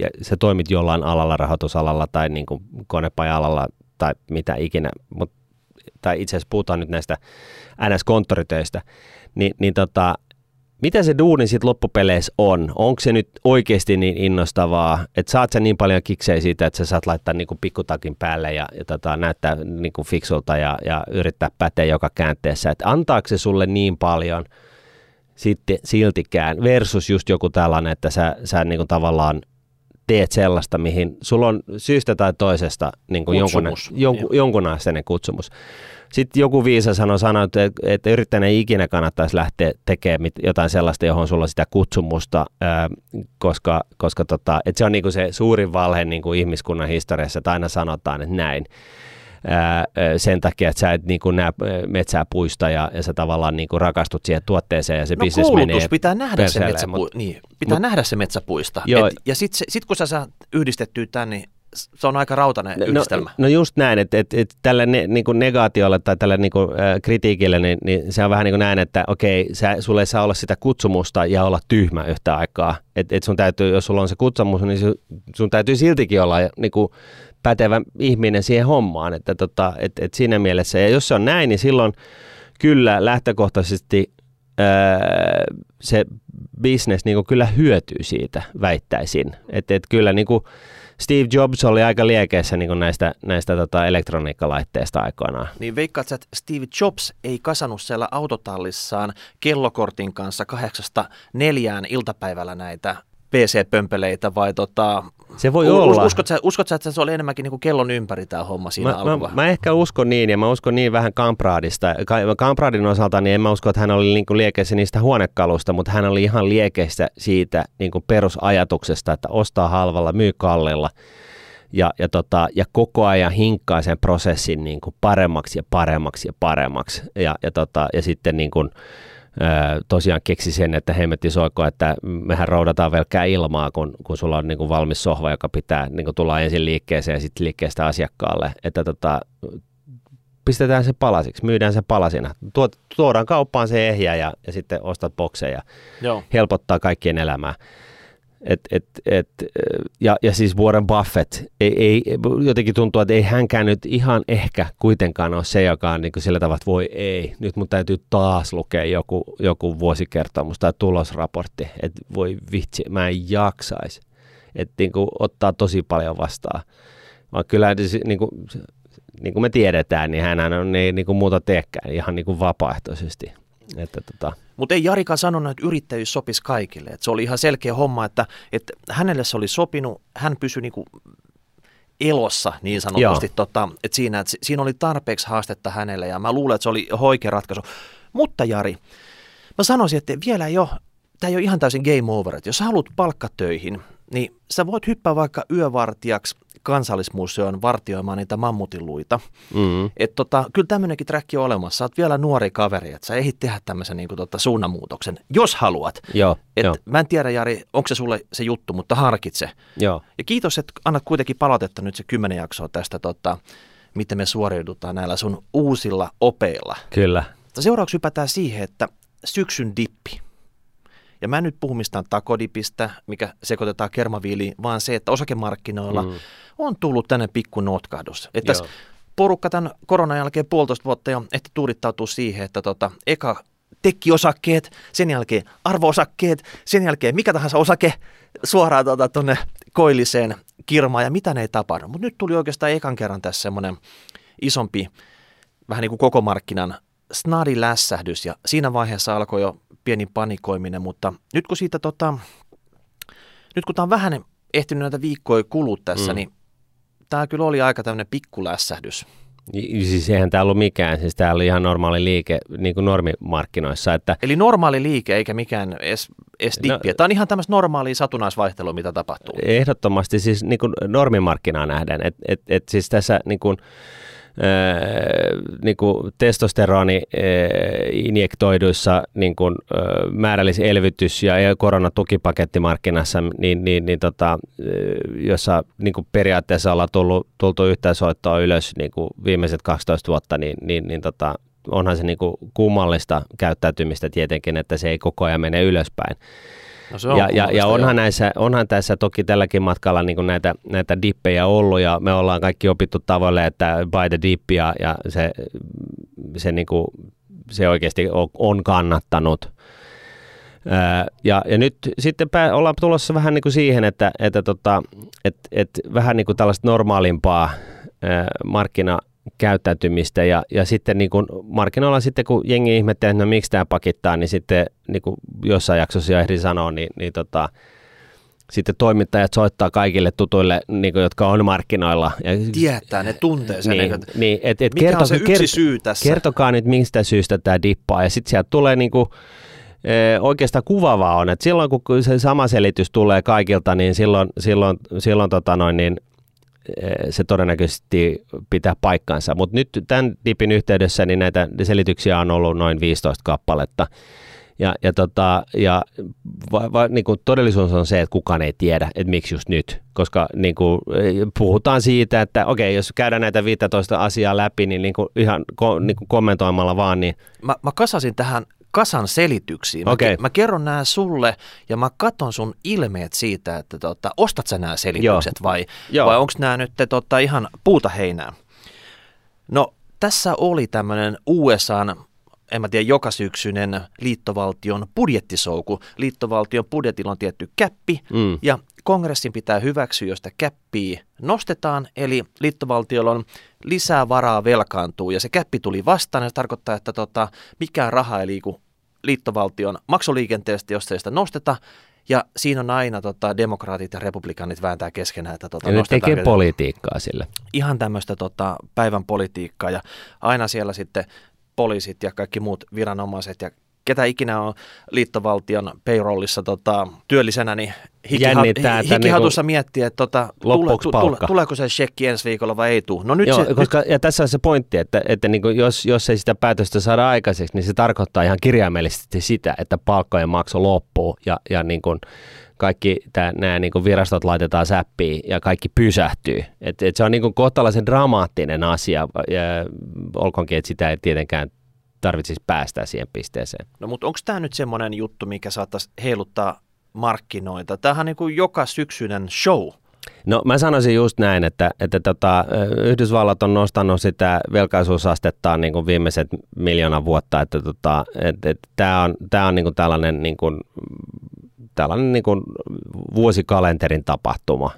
ja sä toimit jollain alalla, rahoitusalalla tai niin kuin konepaja-alalla tai mitä ikinä, mut, tai itse asiassa puhutaan nyt näistä NS-konttoritöistä, niin, niin tota, mitä se duuni sitten loppupeleissä on? Onko se nyt oikeasti niin innostavaa, että saat sä niin paljon kiksejä siitä, että sä saat laittaa niinku pikkutakin päälle ja, ja tota, näyttää niinku fiksulta ja, ja yrittää päteä joka käänteessä, että antaako se sulle niin paljon sitten siltikään versus just joku tällainen, että sä, sä niinku tavallaan teet sellaista, mihin sulla on syystä tai toisesta niin kuin jonkun, jonkun, jonkun asteinen kutsumus. Sitten joku viisa sanoi, sanoi että, että yrittäjänä ei ikinä kannattaisi lähteä tekemään jotain sellaista, johon sulla on sitä kutsumusta, ää, koska, koska tota, että se on niin kuin se suurin valhe niin kuin ihmiskunnan historiassa, että aina sanotaan, että näin ää, sen takia, että sä et niin kuin näe metsää puista ja, ja sä tavallaan niin kuin rakastut siihen tuotteeseen ja se no, bisnes menee pitää nähdä se, metsä, mut, niin, pitää Mut, nähdä se metsäpuista. Joo, et, ja sitten sit kun sä saat yhdistettyä tämän, niin se on aika rautainen no, yhdistelmä. No, no just näin, että, että, että tällä ne, niin kuin negaatiolla tai tällä niin kuin, äh, kritiikillä, niin, niin se on vähän niin kuin näin, että okei, sä, sulle ei saa olla sitä kutsumusta ja olla tyhmä yhtä aikaa. Että et sun täytyy, jos sulla on se kutsumus, niin sun, sun täytyy siltikin olla niin kuin, pätevä ihminen siihen hommaan, että tota, et, et siinä mielessä, ja jos se on näin, niin silloin kyllä lähtökohtaisesti ää, se business niin kyllä hyötyy siitä, väittäisin. Että et kyllä niin kuin Steve Jobs oli aika liekeissä niin näistä, näistä tota elektroniikkalaitteista aikoinaan. Niin veikkaat, että Steve Jobs ei kasannut siellä autotallissaan kellokortin kanssa kahdeksasta neljään iltapäivällä näitä PC-pömpeleitä vai tota, se voi us, olla. Uskot sä, uskot sä, että se oli enemmänkin niin kuin kellon ympäri tämä homma siinä mä, mä, mä, ehkä uskon niin, ja mä uskon niin vähän Kampradista. Kampradin osalta niin en mä usko, että hän oli niin kuin liekeissä niistä huonekalusta, mutta hän oli ihan liekeissä siitä niin kuin perusajatuksesta, että ostaa halvalla, myy kallilla. Ja, ja, tota, ja koko ajan hinkkaa sen prosessin niin kuin paremmaksi ja paremmaksi ja paremmaksi. Ja, ja, tota, ja sitten niin kuin, tosiaan keksi sen, että hemmetti soiko, että mehän roudataan velkää ilmaa, kun, kun sulla on niin kuin valmis sohva, joka pitää niin kuin tulla ensin liikkeeseen ja sitten liikkeestä asiakkaalle. Että tota, pistetään se palasiksi, myydään se palasina. Tuot, tuodaan kauppaan se ehjä ja, ja sitten ostat bokseja. Joo. Helpottaa kaikkien elämää. Et, et, et, ja, ja siis Warren Buffett, ei, ei, jotenkin tuntuu, että ei hänkään nyt ihan ehkä kuitenkaan ole se, joka on niin kuin sillä tavalla, että voi ei, nyt mun täytyy taas lukea joku, joku vuosikertomus tai tulosraportti, että voi vitsi, mä en jaksaisi. Että niin kuin ottaa tosi paljon vastaan. Vaan kyllä niin kuin, niin kuin me tiedetään, niin hän on ei niin kuin muuta teekään ihan niin kuin vapaaehtoisesti. Että, tota. Mutta ei Jarikaan sanonut, että yrittäjyys sopisi kaikille. Et se oli ihan selkeä homma, että, että hänelle se oli sopinut, hän pysyi niinku elossa niin sanotusti. Tota, että siinä, että siinä oli tarpeeksi haastetta hänelle ja mä luulen, että se oli oikea ratkaisu. Mutta Jari, mä sanoisin, että vielä ei ole, tämä ei ole ihan täysin game over. Että jos haluat palkkatöihin, niin sä voit hyppää vaikka yövartijaksi kansallismuseon vartioimaan niitä mammutiluita. Mm-hmm. Että tota, kyllä tämmöinenkin träkki on olemassa. Sä oot vielä nuori kaveri, että sä ehdit tehdä tämmöisen niin kuin, tota, suunnanmuutoksen, jos haluat. Joo, Et jo. Mä en tiedä, Jari, onko se sulle se juttu, mutta harkitse. Joo. Ja kiitos, että annat kuitenkin palautetta nyt se kymmenen jaksoa tästä, tota, miten me suoriudutaan näillä sun uusilla opeilla. Kyllä. Seuraavaksi hypätään siihen, että syksyn dippi. Ja mä en nyt puhu mistään takodipistä, mikä sekoitetaan kermaviiliin, vaan se, että osakemarkkinoilla mm. on tullut tänne pikku notkahdus. Että tässä porukka tämän koronan jälkeen puolitoista vuotta jo ehti tuudittautua siihen, että tota, eka tekkiosakkeet, sen jälkeen arvoosakkeet, sen jälkeen mikä tahansa osake suoraan tuonne tota, koilliseen kirmaan ja mitä ne ei tapahdu. Mutta nyt tuli oikeastaan ekan kerran tässä semmoinen isompi, vähän niin kuin koko markkinan snadi lässähdys ja siinä vaiheessa alkoi jo pieni panikoiminen, mutta nyt kun siitä tota, nyt kun tämä on vähän ehtinyt näitä viikkoja kulut tässä, mm. niin tämä kyllä oli aika tämmöinen pikkulässähdys. Siis eihän tämä ollut mikään, siis tämä oli ihan normaali liike niin kuin normimarkkinoissa. Että... Eli normaali liike eikä mikään edes, edes dippi. No, tämä on ihan tämmöistä normaalia satunnaisvaihtelua, mitä tapahtuu. Ehdottomasti siis niin kuin normimarkkinaa nähden. Et, et, et siis tässä niin kuin, niin kuin testosteroni injektoiduissa niin kuin, määrällis elvytys- ja koronatukipakettimarkkinassa, niin, niin, niin tota, jossa niin kuin periaatteessa ollaan tullut, tultu yhteensoittoa ylös niin kuin viimeiset 12 vuotta, niin, niin, niin tota, onhan se niin kuin kummallista käyttäytymistä tietenkin, että se ei koko ajan mene ylöspäin. No se on ja, ja, ja onhan, näissä, onhan tässä toki tälläkin matkalla niin näitä, näitä dippejä ollut ja me ollaan kaikki opittu tavoille, että buy the dip ja, ja se, se, niin kuin, se oikeasti on, on kannattanut. Ja, ja nyt sitten pää, ollaan tulossa vähän niin kuin siihen, että, että tota, et, et vähän niin kuin tällaista normaalimpaa markkina käyttäytymistä ja, ja sitten niin kuin markkinoilla sitten kun jengi ihmettelee, että no miksi tämä pakittaa, niin sitten niin kuin jossain jaksossa jo ehdin sanoa, niin, niin tota, sitten toimittajat soittaa kaikille tutuille, niin kuin, jotka on markkinoilla. Ja, Tietää, ne tuntee sen. Niin, niin, et, et mikä kerto, on se yksi kert, syy tässä? Kertokaa nyt, mistä syystä tämä dippaa. Ja sitten sieltä tulee niin kuin, oikeastaan kuvavaa on, että silloin kun se sama selitys tulee kaikilta, niin silloin, silloin, silloin tota noin, niin se todennäköisesti pitää paikkansa. Mutta nyt tämän dipin yhteydessä niin näitä selityksiä on ollut noin 15 kappaletta. Ja, ja, tota, ja va, va, niin kuin todellisuus on se, että kukaan ei tiedä, että miksi just nyt. Koska niin kuin, puhutaan siitä, että okei, jos käydään näitä 15 asiaa läpi, niin, niin kuin ihan ko, niin kuin kommentoimalla vaan. Niin... Mä, mä kasasin tähän kasan selityksiä. Mä, okay. mä kerron nämä sulle ja mä katon sun ilmeet siitä, että tota, ostat sä nämä selitykset Joo. vai, vai onko nämä nyt tota, ihan puuta heinää? No tässä oli tämmöinen USAn en mä tiedä, joka syksyinen liittovaltion budjettisouku. Liittovaltion budjetilla on tietty käppi mm. ja kongressin pitää hyväksyä, josta käppiä nostetaan, eli liittovaltiolla on lisää varaa velkaantuu ja se käppi tuli vastaan ja se tarkoittaa, että tota, mikään raha ei liiku liittovaltion maksuliikenteestä, jos ei sitä nosteta, ja siinä on aina tota, demokraatit ja republikaanit vääntää keskenään. Että, tota, ja ne tekee politiikkaa sille. Ihan tämmöistä tota, päivän politiikkaa ja aina siellä sitten poliisit ja kaikki muut viranomaiset ja ketä ikinä on liittovaltion payrollissa tota, työllisenä, niin hikiha- hikihatussa niin miettii, että tota, tule, tule, tuleeko se shekki ensi viikolla vai ei tule. No nyt Joo, se, koska, nyt... Ja tässä on se pointti, että, että niin kuin jos, jos ei sitä päätöstä saada aikaiseksi, niin se tarkoittaa ihan kirjaimellisesti sitä, että palkkojen maksu loppuu ja, ja niin kuin kaikki tää, nämä niin kuin virastot laitetaan säppiin ja kaikki pysähtyy. Et, et se on niin kuin kohtalaisen dramaattinen asia, ja olkoonkin, että sitä ei tietenkään tarvitsisi päästä siihen pisteeseen. No mutta onko tämä nyt semmoinen juttu, mikä saattaisi heiluttaa markkinoita. Tämähän on niin kuin joka syksyinen show. No mä sanoisin just näin, että, että tota, Yhdysvallat on nostanut sitä velkaisuusastettaan niin kuin viimeiset miljoona vuotta, että tota, et, et, tämä on, tää on niin kuin tällainen, niin kuin, tällainen niin kuin vuosikalenterin tapahtuma.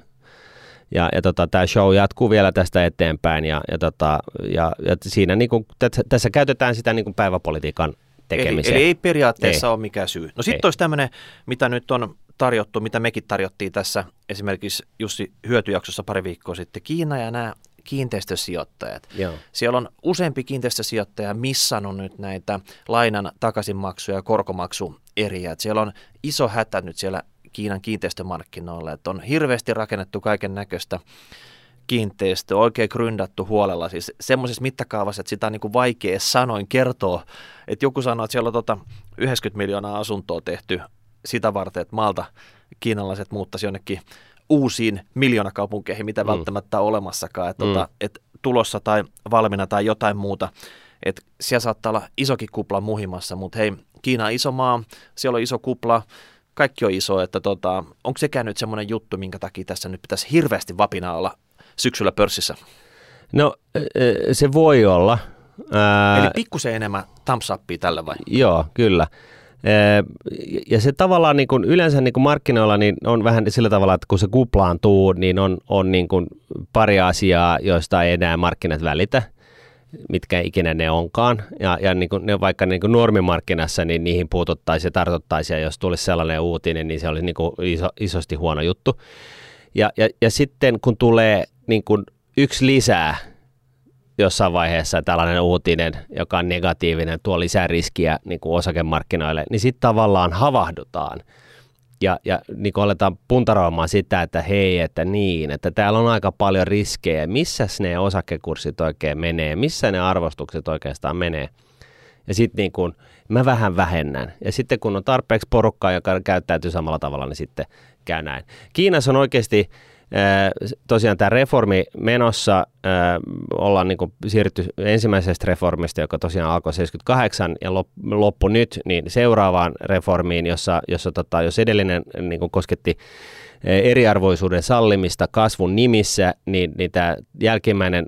Ja, ja tota, tämä show jatkuu vielä tästä eteenpäin ja, ja, tota, ja, ja siinä niin kuin, tässä, tässä käytetään sitä niin kuin päiväpolitiikan tekemiseen. Eli, eli ei periaatteessa ei. ole mikään syy. No sitten olisi tämmöinen, mitä nyt on tarjottu, mitä mekin tarjottiin tässä esimerkiksi Jussi hyötyjaksossa pari viikkoa sitten, Kiina ja nämä kiinteistösijoittajat. Joo. Siellä on useampi kiinteistösijoittaja missannut nyt näitä lainan takaisinmaksuja ja korkomaksueriä. Siellä on iso hätä nyt siellä Kiinan kiinteistömarkkinoilla, että on hirveästi rakennettu kaiken näköistä kiinteistö, oikein gründattu huolella, siis semmoisessa mittakaavassa, että sitä on niin kuin vaikea sanoin kertoa, että joku sanoo, että siellä on tota 90 miljoonaa asuntoa tehty sitä varten, että maalta kiinalaiset muuttaisi jonnekin uusiin miljoonakaupunkeihin, mitä mm. välttämättä on olemassakaan, että, tota, mm. että, että tulossa tai valmiina tai jotain muuta. Että siellä saattaa olla isokin kupla muhimassa, mutta hei, Kiina on iso maa, siellä on iso kupla, kaikki on iso, että tota, onko sekään nyt semmoinen juttu, minkä takia tässä nyt pitäisi hirveästi vapina olla syksyllä pörssissä? No se voi olla. Ää... Eli pikkusen enemmän thumbs tälle vai? Joo, kyllä. Ja se tavallaan niin kuin yleensä niin kuin markkinoilla niin on vähän sillä tavalla, että kun se kuplaantuu, niin on, on niin kuin pari asiaa, joista ei enää markkinat välitä mitkä ikinä ne onkaan. Ja, ja niin kuin ne vaikka niin kuin normimarkkinassa, niin niihin puututtaisiin ja tartuttaisiin, ja jos tulisi sellainen uutinen, niin se olisi niin kuin iso, isosti huono juttu. Ja, ja, ja sitten kun tulee niin kuin yksi lisää jossain vaiheessa tällainen uutinen, joka on negatiivinen, tuo lisää riskiä niin kuin osakemarkkinoille, niin sitten tavallaan havahdutaan ja, ja niin kuin aletaan puntaroimaan sitä, että hei, että niin, että täällä on aika paljon riskejä, missä ne osakekurssit oikein menee, missä ne arvostukset oikeastaan menee. Ja sitten niin kuin, mä vähän vähennän. Ja sitten kun on tarpeeksi porukkaa, joka käyttäytyy samalla tavalla, niin sitten käy näin. Kiinassa on oikeasti tosiaan tämä reformi menossa, ollaan niin kuin siirrytty ensimmäisestä reformista, joka tosiaan alkoi 78 ja loppu nyt, niin seuraavaan reformiin, jossa, jossa tota, jos edellinen niin kuin kosketti eriarvoisuuden sallimista kasvun nimissä, niin, niin tämä jälkimmäinen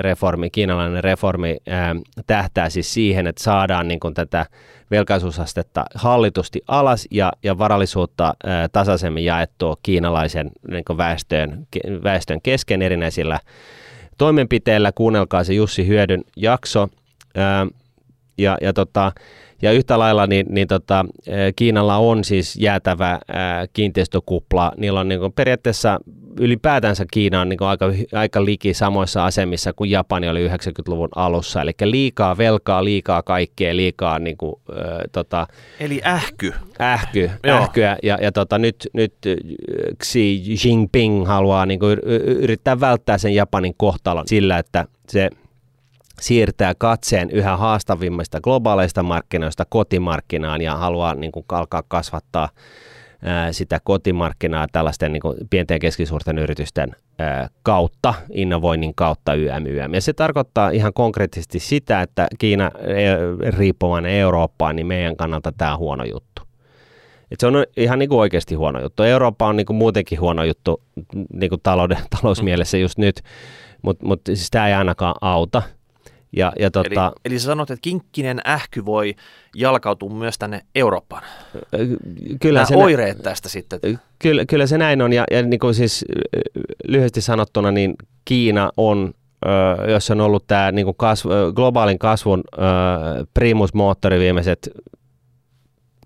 reformi, kiinalainen reformi, ää, tähtää siis siihen, että saadaan niin kuin tätä velkaisuusastetta hallitusti alas ja, ja varallisuutta tasaisemmin jaettua kiinalaisen niin väestön, väestön kesken erinäisillä toimenpiteillä. Kuunnelkaa se Jussi Hyödyn jakso. Ja, ja tota, ja yhtä lailla niin, niin tota, Kiinalla on siis jäätävä ää, kiinteistökupla. Niillä on niin kuin periaatteessa ylipäätänsä Kiina on niin kuin aika, aika liki samoissa asemissa kuin Japani oli 90-luvun alussa. Eli liikaa velkaa, liikaa kaikkea, liikaa niin kuin, ää, tota, Eli ähky. Ähky, ähkyä. Ja, ja tota, nyt, nyt Xi Jinping haluaa niin kuin, yrittää välttää sen Japanin kohtalon sillä, että se – siirtää katseen yhä haastavimmista globaaleista markkinoista kotimarkkinaan ja haluaa niin kuin, alkaa kasvattaa ää, sitä kotimarkkinaa tällaisten niin kuin, pienten ja keskisuurten yritysten ää, kautta, innovoinnin kautta YM, YM. Ja se tarkoittaa ihan konkreettisesti sitä, että Kiina e, riippuvainen Eurooppaan, niin meidän kannalta tämä on huono juttu. Et se on ihan niin kuin oikeasti huono juttu. Eurooppa on niin kuin muutenkin huono juttu niin kuin talouden, talousmielessä just nyt, mutta mut siis tämä ei ainakaan auta – ja, ja tota, eli, eli sä sanot, että kinkkinen ähky voi jalkautua myös tänne Eurooppaan. Kyllä Nämä se oireet tästä sitten. Kyllä, kyllä se näin on, ja, ja niin kuin siis lyhyesti sanottuna, niin Kiina on jos on ollut tämä niin kasv, globaalin kasvun primusmoottori viimeiset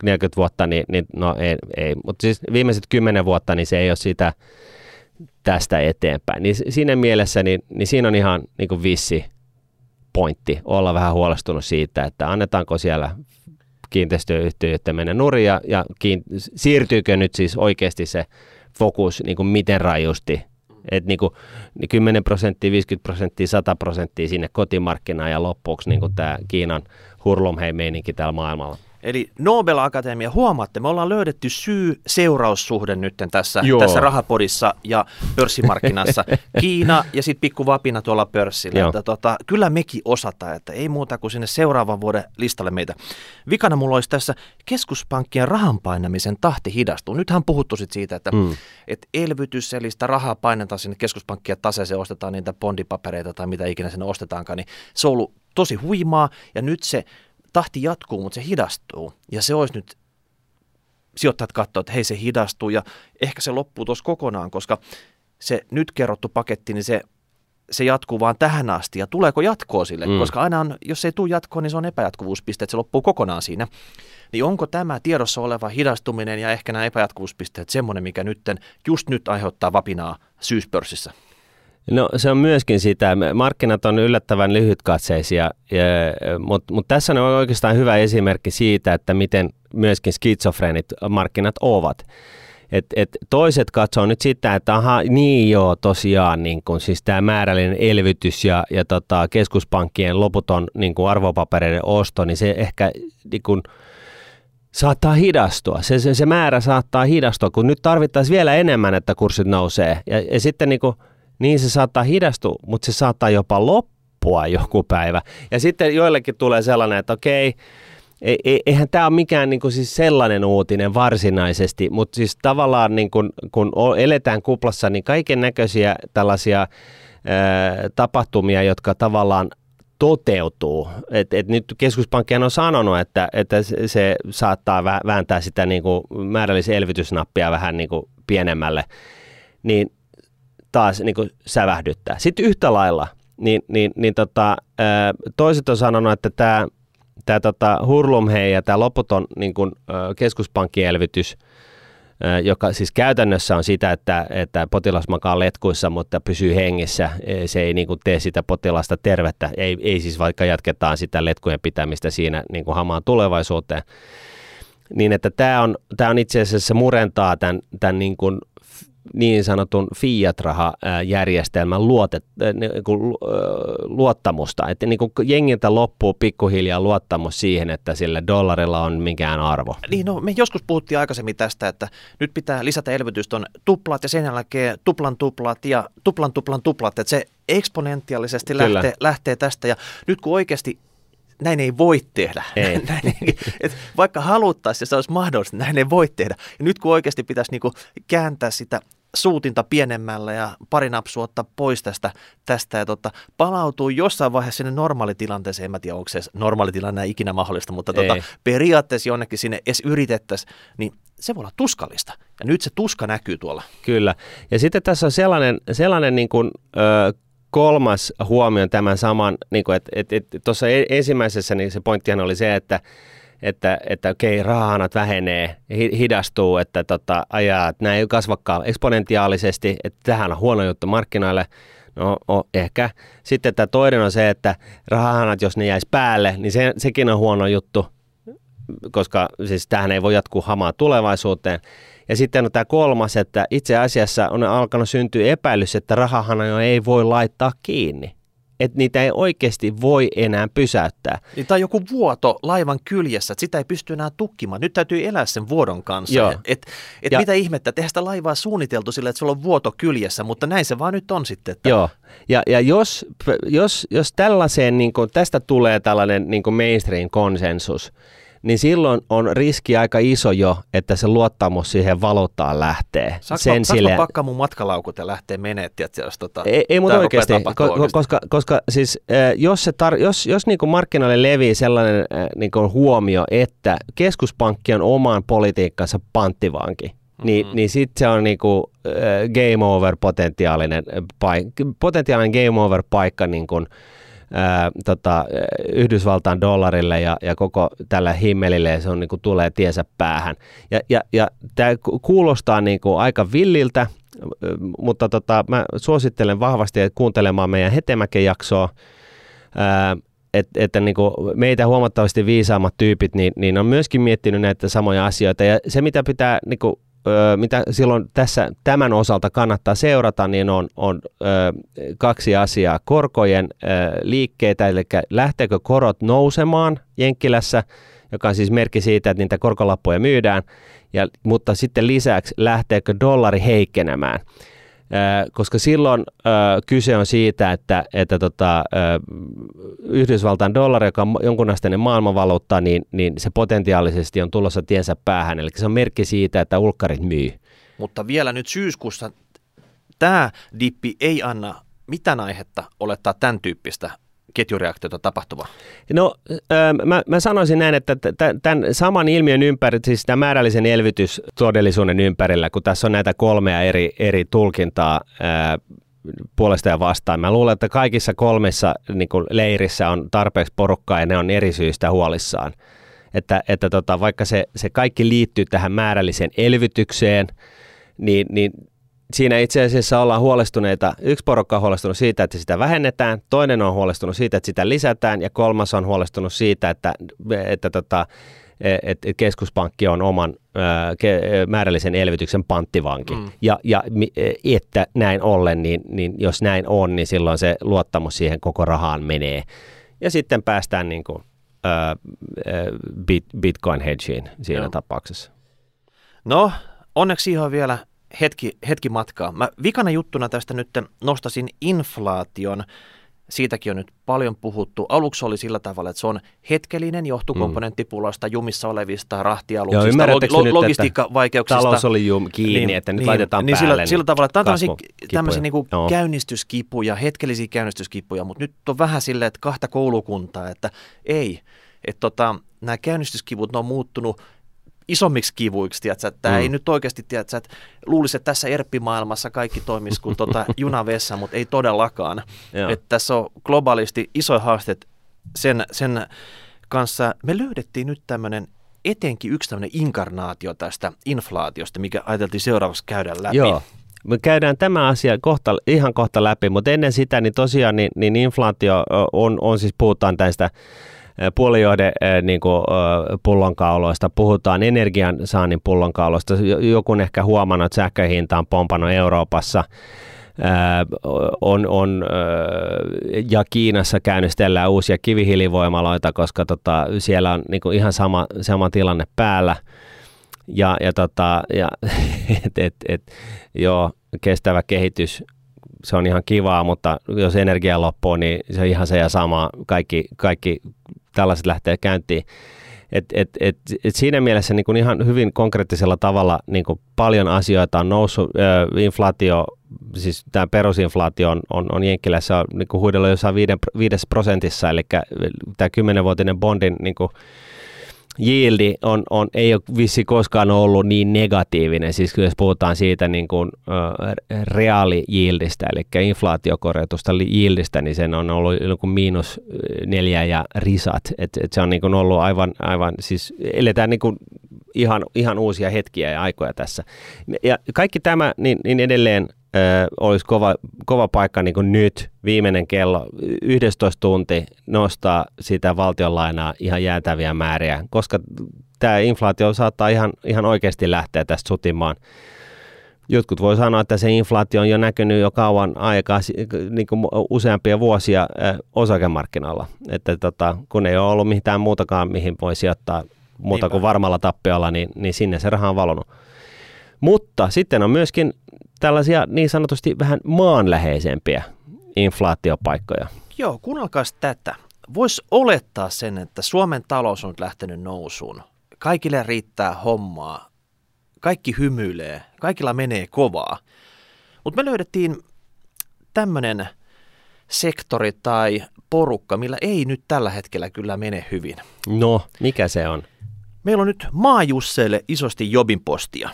40 vuotta, niin, niin no ei, ei. mutta siis viimeiset 10 vuotta, niin se ei ole sitä tästä eteenpäin. Niin siinä mielessä, niin, niin siinä on ihan niin kuin vissi pointti olla vähän huolestunut siitä, että annetaanko siellä kiinteistöyhtiöiden mennä nurin ja, ja kiin, siirtyykö nyt siis oikeasti se fokus niin kuin miten rajusti, että niin kuin, niin 10 prosenttia, 50 prosenttia, 100 prosenttia sinne kotimarkkinaan ja loppuksi niin kuin tämä Kiinan hurlumhei meininki täällä maailmalla. Eli Nobel Akatemia, huomaatte, me ollaan löydetty syy-seuraussuhde nyt tässä, Joo. tässä rahapodissa ja pörssimarkkinassa. Kiina ja sitten pikku vapina tuolla pörssillä. Joo. Että, tota, kyllä mekin osataan, että ei muuta kuin sinne seuraavan vuoden listalle meitä. Vikana mulla olisi tässä keskuspankkien rahan painamisen tahti hidastuu. Nythän puhuttu sit siitä, että Mm. että elvytys, eli sitä rahaa painetaan sinne keskuspankkien taseeseen, ostetaan niitä bondipapereita tai mitä ikinä sinne ostetaankaan, niin se on ollut tosi huimaa ja nyt se tahti jatkuu, mutta se hidastuu. Ja se olisi nyt, sijoittajat katsoo, että hei se hidastuu ja ehkä se loppuu tuossa kokonaan, koska se nyt kerrottu paketti, niin se, se jatkuu vaan tähän asti ja tuleeko jatkoa sille, Mm. mm. koska aina on, jos ei tule jatkoa, niin se on epäjatkuvuuspiste, että se loppuu kokonaan siinä. Niin onko tämä tiedossa oleva hidastuminen ja ehkä nämä epäjatkuvuuspisteet semmoinen, mikä nytten, just nyt aiheuttaa vapinaa syyspörssissä? No se on myöskin sitä. Markkinat on yllättävän lyhytkatseisia, mutta mut tässä on oikeastaan hyvä esimerkki siitä, että miten myöskin skitsofreenit markkinat ovat. Et, et toiset katsoo nyt sitä, että aha, niin joo, tosiaan, niin kun, siis tämä määrällinen elvytys ja, ja tota, keskuspankkien loputon niin kun arvopapereiden osto, niin se ehkä niin kun, saattaa hidastua. Se, se, se määrä saattaa hidastua, kun nyt tarvittaisiin vielä enemmän, että kurssit nousee. Ja, ja sitten niin, kuin, niin se saattaa hidastua, mutta se saattaa jopa loppua joku päivä. Ja sitten joillekin tulee sellainen, että okei, ei- ei- eihän tämä ole mikään niin kuin siis sellainen uutinen varsinaisesti, mutta siis tavallaan niin kuin, kun eletään kuplassa, niin kaiken näköisiä tällaisia ää, tapahtumia, jotka tavallaan toteutuu. Et, et nyt keskuspankki on sanonut, että, että se- saattaa vä- vääntää sitä niin kuin määrällisen elvytysnappia vähän niin kuin pienemmälle, niin taas niin kuin sävähdyttää. Sitten yhtä lailla, niin, niin, niin tota, toiset on sanonut, että tämä tämä tota, hurlumhei ja tämä loputon niin kuin, keskuspankkielvytys, joka siis käytännössä on sitä, että, että potilas makaa letkuissa, mutta pysyy hengissä. E, Se ei niin kuin, tee sitä potilasta tervettä. Ei, ei siis vaikka jatketaan sitä letkujen pitämistä siinä niin kuin hamaan tulevaisuuteen. Niin että tämä on, tämä on itse asiassa murentaa tämän, tämän niin, kuin, niin sanotun fiat-rahajärjestelmän luotet, äh, niin kuin, äh, luottamusta. Että niin kuin jengiltä loppuu pikkuhiljaa luottamus siihen, että sillä dollarilla on mikään arvo. Niin, no, me joskus puhuttiin aikaisemmin tästä, että nyt pitää lisätä elvytystä on tuplat ja sen jälkeen tuplan tuplat ja tuplan tuplan tuplat, että se eksponentiaalisesti lähtee, lähtee tästä ja nyt kun oikeasti näin ei voi tehdä. Ei. näin ei, et vaikka haluttaisiin ja se olisi mahdollista, näin ei voi tehdä. Ja nyt kun oikeasti pitäisi niinku kääntää sitä suutinta pienemmällä ja pari napsua ottaa pois tästä, tästä ja tota, palautuu jossain vaiheessa sinne normaalitilanteeseen. En mä tiedä, onko se normaalitilanne ikinä mahdollista, mutta tota, Ei. periaatteessa jonnekin sinne edes yritettäisiin, niin se voi olla tuskallista. Ja nyt se tuska näkyy tuolla. Kyllä. Ja sitten tässä on sellainen, sellainen niin kuin, ö, kolmas huomio tämän saman, niin kuin, että et, et, tuossa e- ensimmäisessä niin se pointtihan oli se, että että, että okei, rahanat vähenee, hi- hidastuu, että tota, ajaa, että nämä ei kasvakaan eksponentiaalisesti, että tähän on huono juttu markkinoille. No o, ehkä. Sitten tämä toinen on se, että rahanat, jos ne jäisi päälle, niin se, sekin on huono juttu, koska siis tähän ei voi jatkuu hamaa tulevaisuuteen. Ja sitten on tämä kolmas, että itse asiassa on alkanut syntyä epäilys, että rahahanoja ei voi laittaa kiinni. Että niitä ei oikeasti voi enää pysäyttää. Niin, tai joku vuoto laivan kyljessä, että sitä ei pysty enää tukkimaan. Nyt täytyy elää sen vuodon kanssa. Joo. Et, et, Ja- mitä ihmettä, että sitä laivaa suunniteltu sillä, että sulla on vuoto kyljessä, mutta näin se vaan nyt on sitten. Että Joo, ja, ja jos, jos, jos tällaiseen, niin kuin, tästä tulee tällainen niin mainstream-konsensus, niin silloin on riski aika iso jo, että se luottamus siihen valuuttaan lähtee. Saanko, Sen saanko sille, pakkaa mun matkalaukut ja lähteä menee, jos tota, ei, ei mutta oikeasti, ko, oikeasti. koska, koska siis äh, jos, se tar- jos, jos niin kuin markkinoille levii sellainen äh, niin kuin huomio, että keskuspankki on oman politiikkansa panttivanki, mm-hmm. niin, niin sitten se on niin kuin, äh, game over potentiaalinen, paik- potentiaalinen game over paikka niin kuin, ää, tota, Yhdysvaltain dollarille ja, ja koko tällä himmelille ja se on, niin kuin, tulee tiensä päähän. Ja, ja, ja tämä kuulostaa niin kuin, aika villiltä, mutta tota, mä suosittelen vahvasti että kuuntelemaan meidän Hetemäken jaksoa, ää, et, että niin kuin meitä huomattavasti viisaammat tyypit, niin, niin on myöskin miettinyt näitä samoja asioita. Ja se, mitä pitää niin kuin, mitä silloin tässä tämän osalta kannattaa seurata, niin on, on kaksi asiaa. Korkojen ö, liikkeitä, eli lähteekö korot nousemaan Jenkkilässä, joka on siis merkki siitä, että niitä korkolappuja myydään, ja, mutta sitten lisäksi lähteekö dollari heikkenemään koska silloin kyse on siitä, että, että tota, Yhdysvaltain dollari, joka on jonkunasteinen maailmanvaluutta, niin, niin se potentiaalisesti on tulossa tiensä päähän. Eli se on merkki siitä, että ulkkarit myy. Mutta vielä nyt syyskuussa tämä dippi ei anna mitään aihetta olettaa tämän tyyppistä ketjureaktiota tapahtuvaa? No mä, mä sanoisin näin, että tämän saman ilmiön ympärillä, siis tämä määrällisen elvytys todellisuuden ympärillä, kun tässä on näitä kolmea eri, eri tulkintaa ää, puolesta ja vastaan. Mä luulen, että kaikissa kolmessa niin leirissä on tarpeeksi porukkaa ja ne on eri syistä huolissaan. Että, että tota, vaikka se, se kaikki liittyy tähän määrälliseen elvytykseen, niin, niin siinä itse asiassa ollaan huolestuneita. Yksi porukka on huolestunut siitä, että sitä vähennetään, toinen on huolestunut siitä, että sitä lisätään ja kolmas on huolestunut siitä, että, että tota, että keskuspankki on oman ää, määrällisen elvytyksen panttivanki. Mm. Ja, ja että näin ollen, niin, niin jos näin on, niin silloin se luottamus siihen koko rahaan menee. Ja sitten päästään niin kuin, ää, bit, bitcoin hedgeen siinä Joo. tapauksessa. No, onneksi ihan vielä hetki, hetki matkaa. Mä vikana juttuna tästä nyt nostasin inflaation. Siitäkin on nyt paljon puhuttu. Aluksi oli sillä tavalla, että se on hetkellinen johtukomponenttipulasta, mm. jumissa olevista rahtialuksista, log- lo- logistiikkavaikeuksista. Talous oli jum kiinni, niin, että nyt niin, laitetaan niin päälle. Sillä, sillä tavalla, että tämä on tämmöisiä niin no. käynnistyskipuja, hetkellisiä käynnistyskipuja, mutta nyt on vähän silleen, että kahta koulukuntaa, että ei, että tota, nämä käynnistyskivut ne on muuttunut isommiksi kivuiksi, tiedätkö, että mm. ei nyt oikeasti, tiedätkö, että luulisi, että tässä erppimaailmassa kaikki toimisi kuin tuota junavessa, mutta ei todellakaan. että tässä on globaalisti iso haasteet sen, sen kanssa. Me löydettiin nyt tämmöinen etenkin yksi tämmöinen inkarnaatio tästä inflaatiosta, mikä ajateltiin seuraavaksi käydä läpi. Joo. Me käydään tämä asia kohta, ihan kohta läpi, mutta ennen sitä niin tosiaan niin, niin inflaatio on, on siis, puhutaan tästä puolijohde niin kuin, pullonkauloista, puhutaan energian saannin pullonkauloista. Joku ehkä huomannut, että sähköhinta on pompannut Euroopassa. on, on, ja Kiinassa käynnistellään uusia kivihiilivoimaloita, koska tota, siellä on niin ihan sama, sama tilanne päällä. Ja, ja, tota, ja et, et, et, joo, kestävä kehitys se on ihan kivaa, mutta jos energia loppuu, niin se on ihan se ja sama. Kaikki, kaikki tällaiset lähtee käyntiin. Et, et, et, et siinä mielessä niin kuin ihan hyvin konkreettisella tavalla niin kuin paljon asioita on noussut. Inflaatio, siis tämä perusinflaatio on, on, on Jenkkilässä niin huidellut jossain viides prosentissa, eli tämä kymmenenvuotinen bondin niin kuin, yieldi on, on, ei ole vissi koskaan ollut niin negatiivinen, siis jos puhutaan siitä niin kuin, äh, reaali yieldistä, eli inflaatiokorjatusta yieldistä, niin sen on ollut joku miinus neljä ja risat, että et se on niin kuin ollut aivan, aivan, siis eletään niin kuin ihan, ihan uusia hetkiä ja aikoja tässä. Ja kaikki tämä, niin, niin edelleen olisi kova, kova paikka niin kuin nyt, viimeinen kello, 11 tunti nostaa sitä valtionlainaa ihan jäätäviä määriä, koska tämä inflaatio saattaa ihan, ihan oikeasti lähteä tästä sutimaan. Jotkut voi sanoa, että se inflaatio on jo näkynyt jo kauan aikaa, niin kuin useampia vuosia osakemarkkinoilla. Että tota, kun ei ole ollut mitään muutakaan, mihin voi sijoittaa muuta Niinpä. kuin varmalla tappiolla, niin, niin sinne se raha on valunut. Mutta sitten on myöskin tällaisia niin sanotusti vähän maanläheisempiä inflaatiopaikkoja. Joo, kuunnelkaa tätä. Voisi olettaa sen, että Suomen talous on nyt lähtenyt nousuun. Kaikille riittää hommaa. Kaikki hymyilee. Kaikilla menee kovaa. Mutta me löydettiin tämmöinen sektori tai porukka, millä ei nyt tällä hetkellä kyllä mene hyvin. No, mikä se on? Meillä on nyt maajusseille isosti jobinpostia.